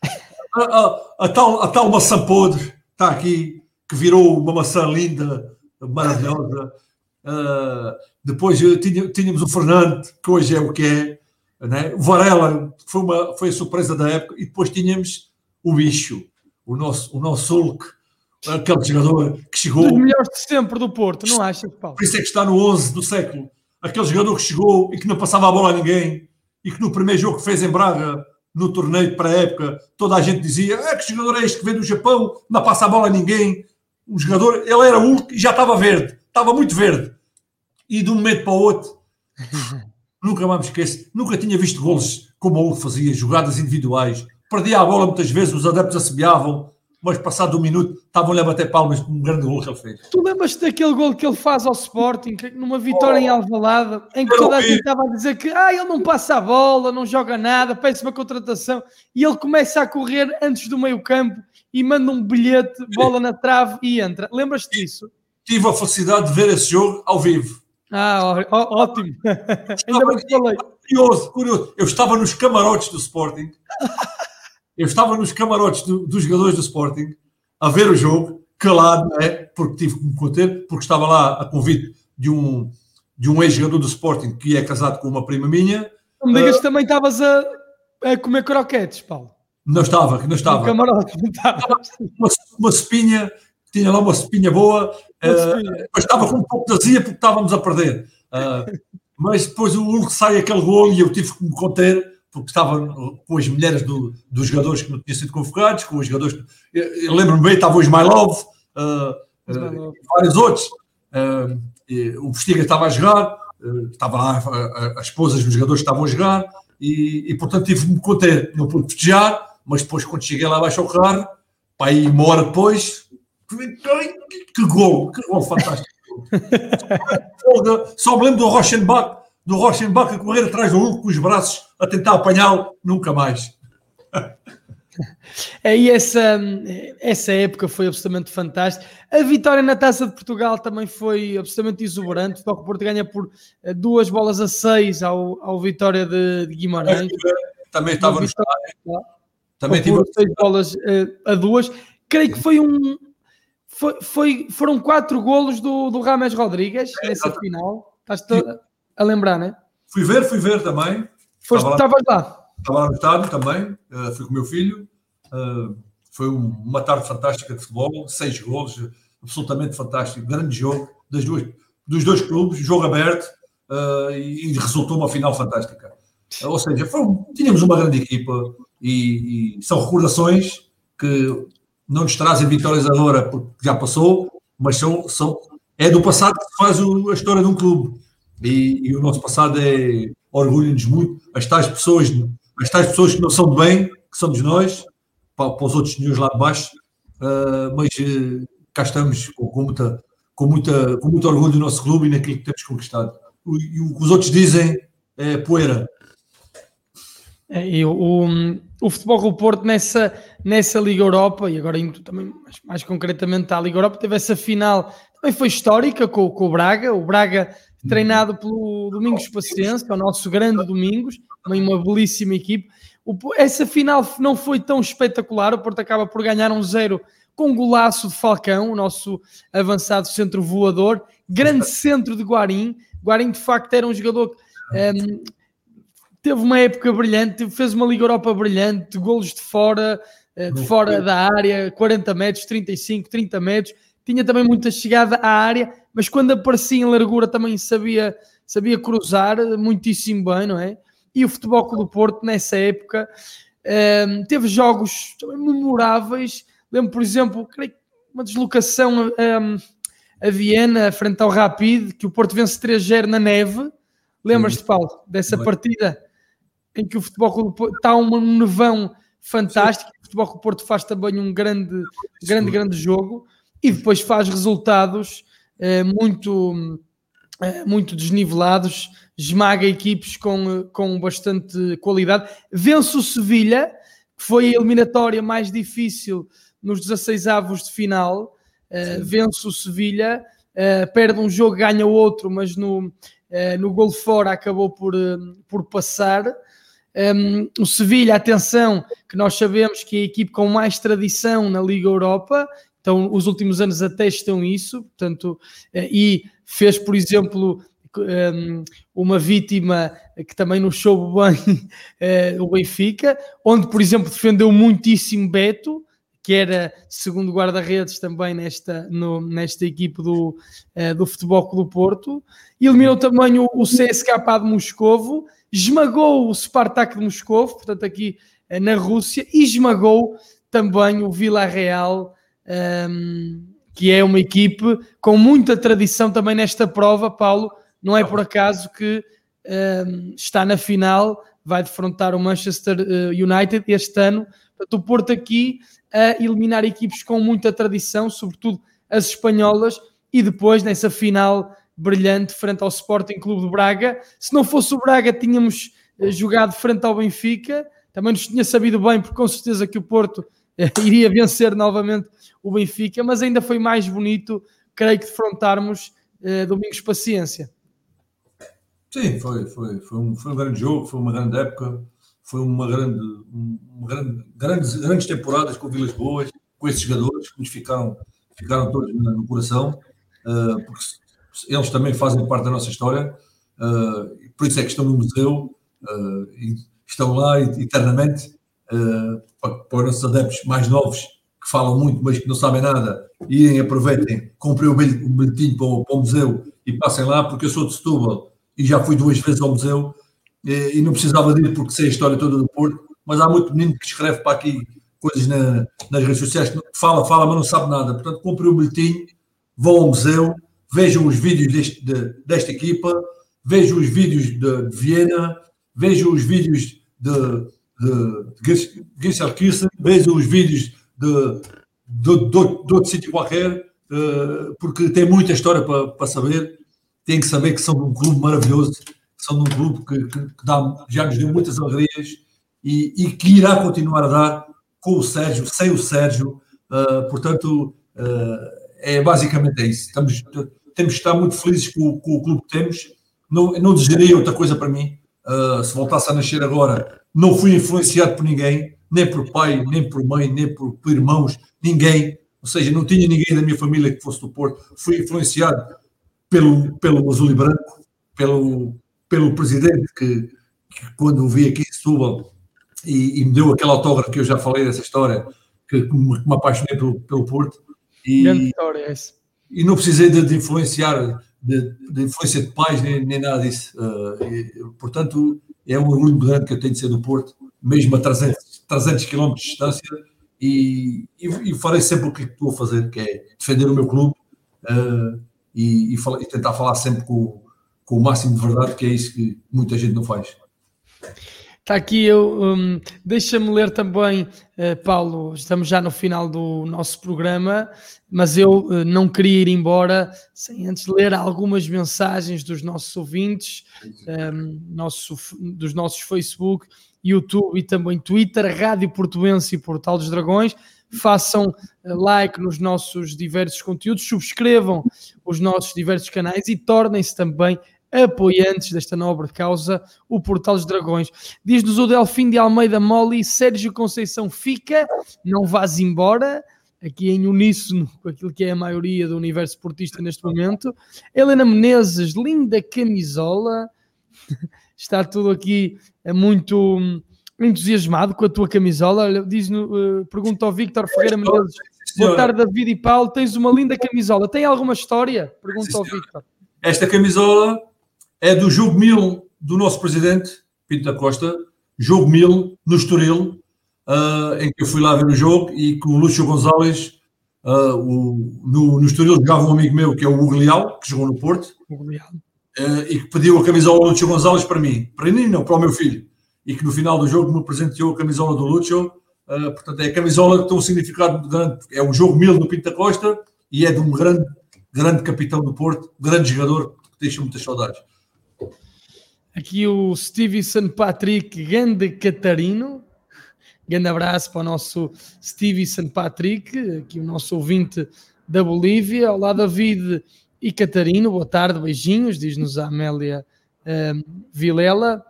A, a, a, tal, a tal maçã podre está aqui, que virou uma maçã linda, maravilhosa. Uh, depois tinha, tínhamos o Fernando, que hoje é o que é. Né? O Varela foi, uma, foi a surpresa da época, e depois tínhamos o bicho, o nosso, o nosso Hulk, aquele jogador que chegou. Os melhores de sempre do Porto, não achas, Paulo? Por isso é que está no 11 do século. Aquele jogador que chegou e que não passava a bola a ninguém, e que no primeiro jogo que fez em Braga, no torneio para a época, toda a gente dizia: ah, que jogador é este que vem do Japão, não passa a bola a ninguém. Um jogador, ele era Hulk e já estava verde, estava muito verde. E de um momento para o outro. Nunca mais me esqueço, nunca tinha visto golos como o Hulk fazia, jogadas individuais. Perdia a bola muitas vezes, os adeptos assobiavam, mas passado um minuto estavam-lhe a bater palmas com um grande gol que ele fez. Tu lembras-te daquele gol que ele faz ao Sporting, numa vitória oh, em Alvalade, em que toda a gente estava a dizer que ah, ele não passa a bola, não joga nada, peça uma contratação, e ele começa a correr antes do meio campo e manda um bilhete, bola na trave e entra. Lembras-te disso? Tive a felicidade de ver esse jogo ao vivo. Ah, ó, ótimo. Ainda bem que falei. Curioso, curioso. Eu estava nos camarotes do Sporting. Eu estava nos camarotes do, dos jogadores do Sporting a ver o jogo, calado, é? porque tive que me conter, porque estava lá a convite de um, de um ex-jogador do Sporting que é casado com uma prima minha. Não me digas uh, que também estavas a, a, comer croquetes, Paulo. Não estava, não estava. No camarote, não estava. Uma, uma espinha tinha lá uma espinha boa, uh, mas estava com um pouco de azia porque estávamos a perder. Uh, mas depois o Hulk sai aquele gol e eu tive que me conter porque estava com as mulheres do, dos jogadores que não tinham sido convocados, com os jogadores. Eu, lembro-me bem, estava o Ismailov, uh, uh, vários outros. o Postiga estava a jogar, estava lá, as esposas dos jogadores estavam a jogar, e, e portanto tive de me conter, não pude festejar, mas depois quando cheguei lá abaixo ao carro, para aí uma hora depois, que gol, que gol fantástico. Só me lembro do Rochenbach, do Rochenbach a correr atrás do Hulk com os braços a tentar apanhá-lo, nunca mais. Aí essa, essa época foi absolutamente fantástica. A vitória na Taça de Portugal também foi absolutamente exuberante. O Porto ganha por eh, duas bolas a seis ao, ao Vitória de, de Guimarães. Também estava no estádio. Também tive seis bolas uh, a duas. Creio que foi um. Foi, foi, foram quatro golos do, do Rames Rodrigues é, nessa final. Estás a lembrar, não é? Fui ver, fui ver também. Foste, estavas lá. Estava lá no estádio também, uh, fui com o meu filho. Uh, foi um, uma tarde fantástica de futebol, seis gols, absolutamente fantástico, grande jogo das duas, dos dois clubes, jogo aberto uh, e, e, resultou uma final fantástica. ou seja, foi, tínhamos uma grande equipa e, e, são recordações que não nos trazem vitórias agora porque já passou, mas são, são é do passado que se faz o, a história de um clube. E, e o nosso passado é orgulha-nos muito. As tais pessoas as tais pessoas que não são de bem, que somos nós, para, para os outros senhores lá de baixo, uh, mas uh, cá estamos com, com, muita, com, muita, com muito orgulho do nosso clube e naquilo que temos conquistado. E o que os outros dizem é poeira. É, e o, o, o Futebol do Porto nessa, nessa Liga Europa, e agora indo também mais, mais concretamente à Liga Europa, teve essa final, também foi histórica com, com o Braga, o Braga treinado pelo Domingos Paciência, o nosso grande Domingos, também uma belíssima equipe. Essa final não foi tão espetacular, o Porto acaba por ganhar um zero com golaço de Falcão, o nosso avançado centro voador, grande centro de Guarim. Guarim, de facto, era um jogador que um, teve uma época brilhante, fez uma Liga Europa brilhante, golos de fora, eh, de fora da área, 40 metros, 35, 30 metros. Tinha também muita chegada à área, mas quando aparecia em largura também sabia, sabia cruzar muitíssimo bem, não é? e o Futebol Clube do Porto, nessa época, ehm, teve jogos memoráveis. Lembro, por exemplo, uma deslocação um, ehm, a Viena, frente ao Rapid, que o Porto vence 3-0 na neve. Lembras-te, Paulo, dessa partida em que o Futebol Clube do Porto está um nevão fantástico. O Futebol Clube do Porto faz também um grande, grande, grande jogo e depois faz resultados muito, uh, muito desnivelados esmaga equipes com, com bastante qualidade. Vence o Sevilha, que foi a eliminatória mais difícil nos 16 avos de final. Vence o Sevilha, perde um jogo, ganha outro, mas no, no gol fora acabou por, por passar. Um, o Sevilha, atenção, que nós sabemos que é a equipe com mais tradição na Liga Europa, então os últimos anos atestam isso, portanto, e fez, por exemplo, um, uma vítima que também nos soube bem uh, o Benfica, onde, por exemplo, defendeu muitíssimo Beto, que era segundo guarda-redes também nesta, no, nesta equipe do, uh, do Futebol Clube Porto, eliminou também o, o CSKA de Moscovo, esmagou o Spartak de Moscovo, portanto aqui na Rússia, e esmagou também o Vila Real, um, que é uma equipe com muita tradição também nesta prova, Paulo, não é por acaso que um, está na final, vai defrontar o Manchester uh, United este ano. Portanto, o Porto aqui a eliminar equipes com muita tradição, sobretudo as espanholas, e depois nessa final brilhante frente ao Sporting Clube de Braga. Se não fosse o Braga, tínhamos uh, jogado frente ao Benfica. Também nos tinha sabido bem, porque com certeza que o Porto iria vencer novamente o Benfica, mas ainda foi mais bonito, creio que defrontarmos Domingos Paciência. Sim, foi, foi, foi, um, foi um grande jogo, foi uma grande época, foi uma grande, uma grande grandes, grandes temporadas com Vilas Boas, com esses jogadores que nos ficaram, ficaram todos no coração, uh, porque eles também fazem parte da nossa história, uh, por isso é que estão no museu uh, e estão lá eternamente para, para, os adeptos mais novos que falam muito, mas que não sabem nada, irem, aproveitem, comprem o bilhetinho para o, para o museu e passem lá, porque eu sou de Setúbal e já fui duas vezes ao museu e, e não precisava de ir porque sei a história toda do Porto, mas há muito menino que escreve para aqui coisas na, nas redes sociais que fala, fala, mas não sabe nada. Portanto, comprei um bilhetinho, vão ao museu, vejam os vídeos deste, de, desta equipa, vejam os vídeos de, de Viena, vejam os vídeos de, de, Kirsten, vejam os vídeos de, de, de, de outro sítio qualquer, uh, porque tem muita história para, para saber. Tem que saber que são de um clube maravilhoso, são de um clube que, que, que dá, já nos deu muitas alegrias e, e, que irá continuar a dar com o Sérgio, sem o Sérgio. Uh, portanto, uh, é basicamente é isso. Estamos, temos que estar muito felizes com, com o clube que temos. Não, não desejaria outra coisa para mim. Uh, se voltasse a nascer agora, não fui influenciado por ninguém, nem por pai, nem por mãe, nem por, por irmãos, ninguém. Ou seja, não tinha ninguém da minha família que fosse do Porto. Fui influenciado pelo, pelo azul e branco, pelo, pelo presidente que, que quando vi aqui em Setúbal e, e, me deu aquele autógrafo que eu já falei dessa história, que, que me, me apaixonei pelo, pelo Porto. E, Grande história é essa. E não precisei de, de influenciar, de, de, influência de pais, nem, nem nada disso. Uh, e, portanto, é um orgulho grande que eu tenho de ser do Porto, mesmo a 300, 300 km de distância, e, e, e, farei sempre o que estou a fazer, que é defender o meu clube uh, e, e, e, tentar falar sempre com, com o máximo de verdade, que é isso que muita gente não faz. Está aqui, eu um, deixa-me ler também, uh, Paulo. Estamos já no final do nosso programa, mas eu uh, não queria ir embora sem antes ler algumas mensagens dos nossos ouvintes, um, nosso, dos nossos Facebook, YouTube e também Twitter, Rádio Portuense e Portal dos Dragões. Façam uh, like nos nossos diversos conteúdos, subscrevam os nossos diversos canais e tornem-se também apoiantes desta nobre causa, o Portal dos Dragões. Diz-nos o Delfim de Almeida Moli, Sérgio Conceição fica, não vás embora, aqui em uníssono com aquilo que é a maioria do universo esportista neste momento. Helena Menezes, linda camisola, está tudo aqui é muito entusiasmado com a tua camisola. Diz uh, pergunta ao Victor Ferreira Menezes. Boa tarde, David e Paulo. Tens uma linda camisola. Tem alguma história? Pergunta ao Victor. Esta camisola é do jogo mil do nosso presidente, Pinto da Costa, jogo mil no Estoril, uh, em que eu fui lá ver o jogo e com o Lúcio Gonzalez, uh, o, no, no Estoril jogava um amigo meu que é o Hugo Leal, que jogou no Porto, uh, e que pediu a camisola do Lúcio Gonzalez para mim, para mim não, para o meu filho, e que no final do jogo me presenteou a camisola do Lúcio, portanto é a camisola que tem um significado grande, é o jogo mil do Pinto da Costa e é de um grande, grande capitão do Porto, grande jogador, que deixa muitas saudades. Aqui o Stevie St. Patrick, grande Catarino. Grande abraço para o nosso Stevie St. Patrick, aqui o nosso ouvinte da Bolívia. Olá, David e Catarino. Boa tarde, beijinhos, diz-nos a Amélia uh, Vilela.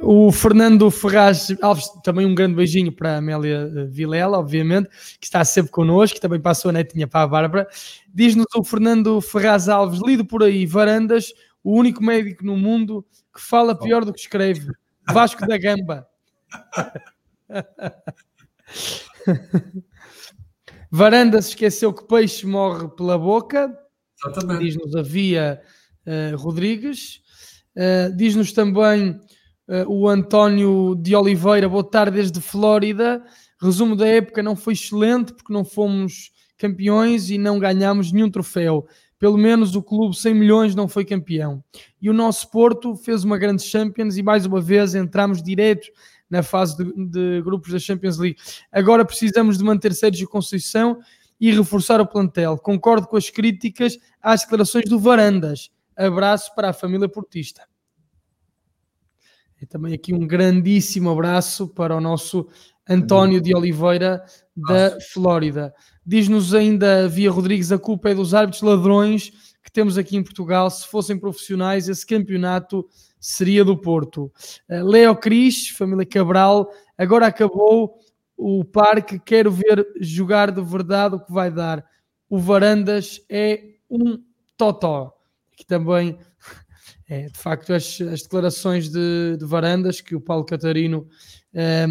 O Fernando Ferraz Alves, também um grande beijinho para a Amélia eh, Vilela, obviamente, que está sempre connosco, que também passou a netinha para a Bárbara. Diz-nos o Fernando Ferraz Alves, lido por aí, Varandas, o único médico no mundo que fala pior do que escreve. Vasco da Gamba. Varanda se esqueceu que peixe morre pela boca. Diz-nos a Via uh, Rodrigues. Uh, Diz-nos também uh, o António de Oliveira. Boa tarde desde Flórida. Resumo da época não foi excelente porque não fomos campeões e não ganhámos nenhum troféu pelo menos o clube 100 milhões não foi campeão. E o nosso Porto fez uma grande Champions e mais uma vez entramos direto na fase de, de grupos da Champions League. Agora precisamos de manter Sérgio Conceição e reforçar o plantel. Concordo com as críticas às declarações do Varandas. Abraço para a família portista. E também aqui um grandíssimo abraço para o nosso António de Oliveira da Flórida. Diz-nos ainda Via Rodrigues: a culpa é dos árbitros ladrões que temos aqui em Portugal. Se fossem profissionais, esse campeonato seria do Porto. Uh, Leo Cris, família Cabral, agora acabou o parque. Quero ver jogar de verdade o que vai dar. O Varandas é um totó. Que também é de facto as, as declarações de, de, Varandas que o Paulo Catarino. Eh,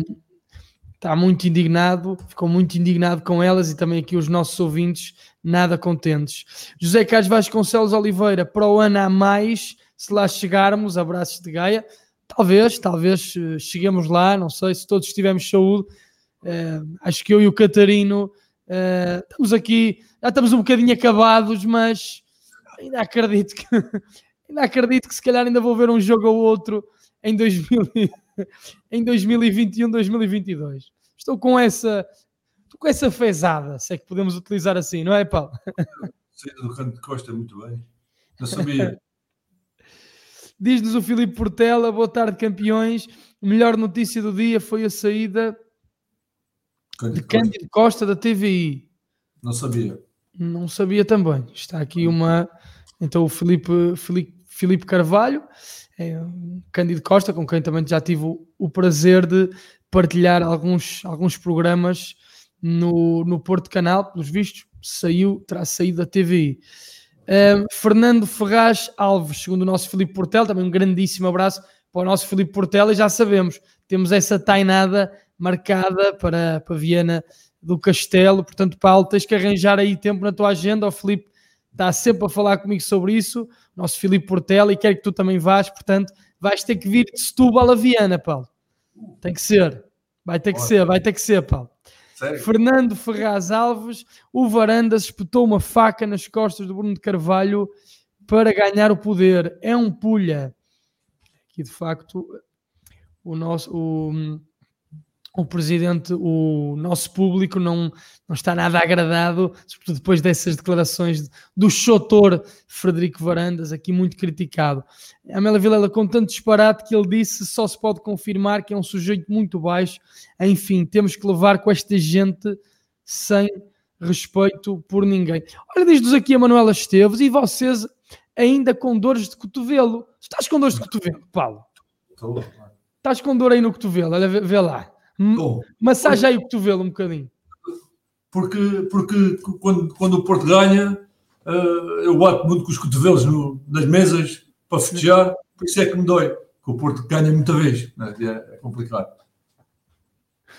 está muito indignado, ficou muito indignado com elas e também aqui os nossos ouvintes nada contentes. José Carlos Vasconcelos Oliveira, para o ano a mais, se lá chegarmos, abraços de Gaia, talvez, talvez eh, cheguemos lá, não sei se todos tivermos saúde, uh, acho que eu e o Catarino uh, estamos aqui, já estamos um bocadinho acabados, mas ainda acredito que ainda acredito que se calhar ainda vou ver um jogo ou outro em, 2000, em 2021, 2022. Estou com essa com essa fezada, se é que podemos utilizar assim, não é, Paulo? Saída do canto de Costa, muito bem. Não sabia. Diz-nos o Filipe Portela, boa tarde, campeões. Melhor notícia do dia foi a saída Cândido de Cândido Costa. Costa da TVI. Não sabia. Não sabia também. Está aqui uma. Então o Filipe, Filipe, Filipe Carvalho, é, Cândido Costa, com quem também já tive o, prazer de partilhar alguns, alguns programas no, no Porto Canal, pelos vistos, saiu, terá saído da TVI. Uh, Fernando Ferraz Alves, segundo o nosso Filipe Portel, também um grandíssimo abraço para o nosso Filipe Portel, e já sabemos, temos essa tainada marcada para, para Viana do Castelo. Portanto, Paulo, tens que arranjar aí tempo na tua agenda. O Filipe está sempre a falar comigo sobre isso. Nosso Filipe Portela, e quer que tu também vás. Portanto, vais ter que vir de Setúbal a Viana, Paulo. Tem que ser. Vai ter que ser, vai ter que ser, Paulo. Sério? Fernando Ferraz Alves, o Varandas espetou uma faca nas costas do Bruno de Carvalho para ganhar o poder. É um pulha. Aqui, de facto, o nosso... O, o presidente, o nosso público não, não está nada agradado, sobretudo depois dessas declarações do chotor Frederico Varandas, aqui muito criticado. A Amélia Vilela, com tanto disparate que ele disse, só se pode confirmar que é um sujeito muito baixo. Enfim, temos que levar com esta gente sem respeito por ninguém. Olha, diz-nos aqui a Manuela Esteves, e vocês ainda com dores de cotovelo. Estás com dores de cotovelo, Paulo? Estou. Estás com dor aí no cotovelo, olha, vê lá. Bom, Massagem aí o cotovelo um bocadinho. Porque, porque quando, quando o Porto ganha, uh, eu bato muito com os cotovelos no, nas mesas para festejar, por isso é que me dói. Que o Porto ganha muita vez. Né? É, é complicado.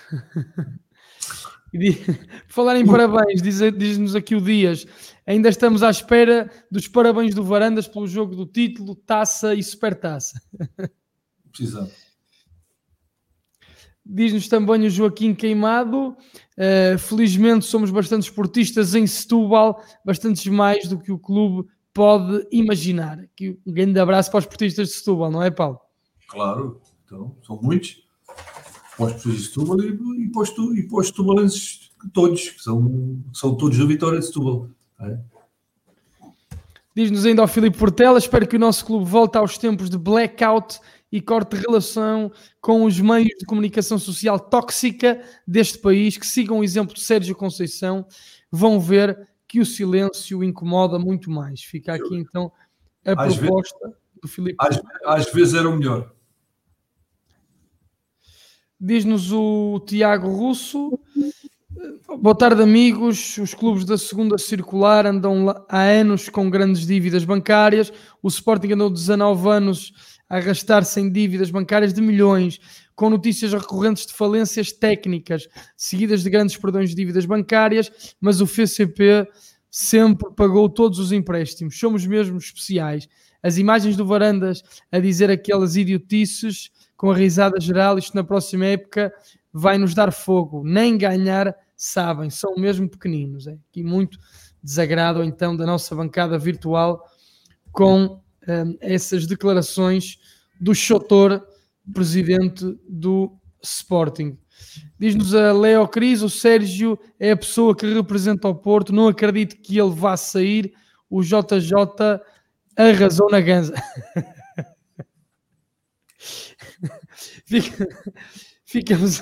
falar em parabéns, diz-nos diz aqui o Dias. Ainda estamos à espera dos parabéns do Varandas pelo jogo do título, taça e supertaça. Precisamos. Diz-nos também o Joaquim Queimado. Uh, felizmente somos bastante esportistas em Setúbal, bastantes mais do que o clube pode imaginar. Aqui um grande abraço para os esportistas de Setúbal, não é, Paulo? Claro, então, são muitos. Para os esportistas de Setúbal e, e, para, os, e para os setubalenses todos, que são, são todos da vitória de Setúbal. É? Diz-nos ainda ao Filipe Portela, espero que o nosso clube volte aos tempos de blackout e corte relação com os meios de comunicação social tóxica deste país, que sigam o exemplo de Sérgio Conceição, vão ver que o silêncio incomoda muito mais. Fica aqui então a às proposta vezes, do Filipe. Às, às, vezes era o melhor. Diz-nos o Tiago Russo. Boa tarde, amigos. Os clubes da segunda circular andam há anos com grandes dívidas bancárias. O Sporting andou 19 anos arrastar-se em dívidas bancárias de milhões, com notícias recorrentes de falências técnicas, seguidas de grandes perdões de dívidas bancárias, mas o FCP sempre pagou todos os empréstimos. Somos mesmo especiais. As imagens do Varandas a dizer aquelas idiotices com a risada geral, isto na próxima época vai nos dar fogo. Nem ganhar sabem, são mesmo pequeninos. É aqui muito desagrado então da nossa bancada virtual com um, essas declarações do Chotor, presidente do Sporting. Diz-nos a Leo Cris, o Sérgio é a pessoa que representa o Porto, não acredito que ele vá sair, o JJ arrasou na ganza. ficamos,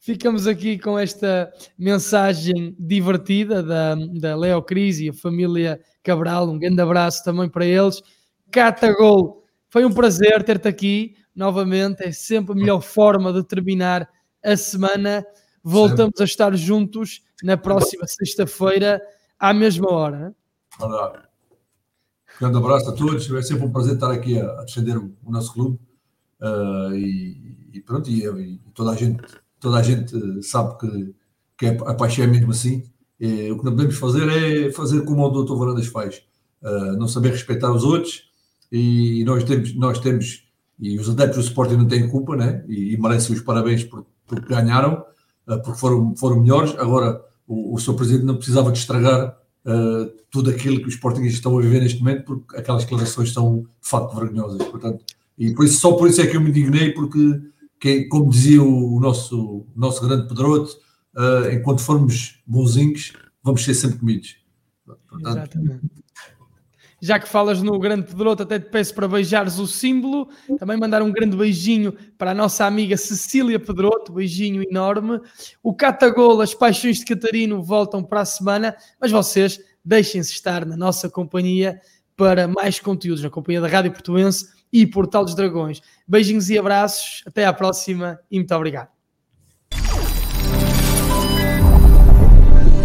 ficamos aqui com esta mensagem divertida da, da Leo Cris e a família Cabral, um grande abraço também para eles. Catagol. Foi um prazer ter-te aqui novamente. É sempre a melhor forma de terminar a semana. Voltamos a estar juntos na próxima sexta-feira, à mesma hora. Olá. Grande abraço a todos. É sempre um prazer estar aqui a, defender o, nosso clube. Uh, e, e, pronto, e, e, toda, a gente, toda a gente sabe que, que é, a paixão é mesmo assim. E, o que não podemos fazer é fazer como o Dr. Varandas faz. Uh, não saber respeitar os outros, e nós temos, nós temos e os adeptos do Sporting não têm culpa, né? e, e merecem os parabéns por, ganharam, uh, porque foram, foram melhores. Agora, o, o seu presidente não precisava de estragar uh, tudo aquilo que os portugueses estão a viver neste momento, porque aquelas declarações são de facto vergonhosas. Portanto, e por isso, só por isso é que eu me indignei, porque, que, como dizia o nosso, nosso grande Pedroto, uh, enquanto formos bonzinhos, vamos ser sempre comidos. Portanto, Exatamente. Já que falas no grande Pedroto, até te peço para beijares o símbolo. Também mandar um grande beijinho para a nossa amiga Cecília Pedroto, beijinho enorme. O Catagol, as paixões de Catarino voltam para a semana, mas vocês deixem-se estar na nossa companhia para mais conteúdos, na companhia da Rádio Portuense e Portal dos Dragões. Beijinhos e abraços, até à próxima e muito obrigado.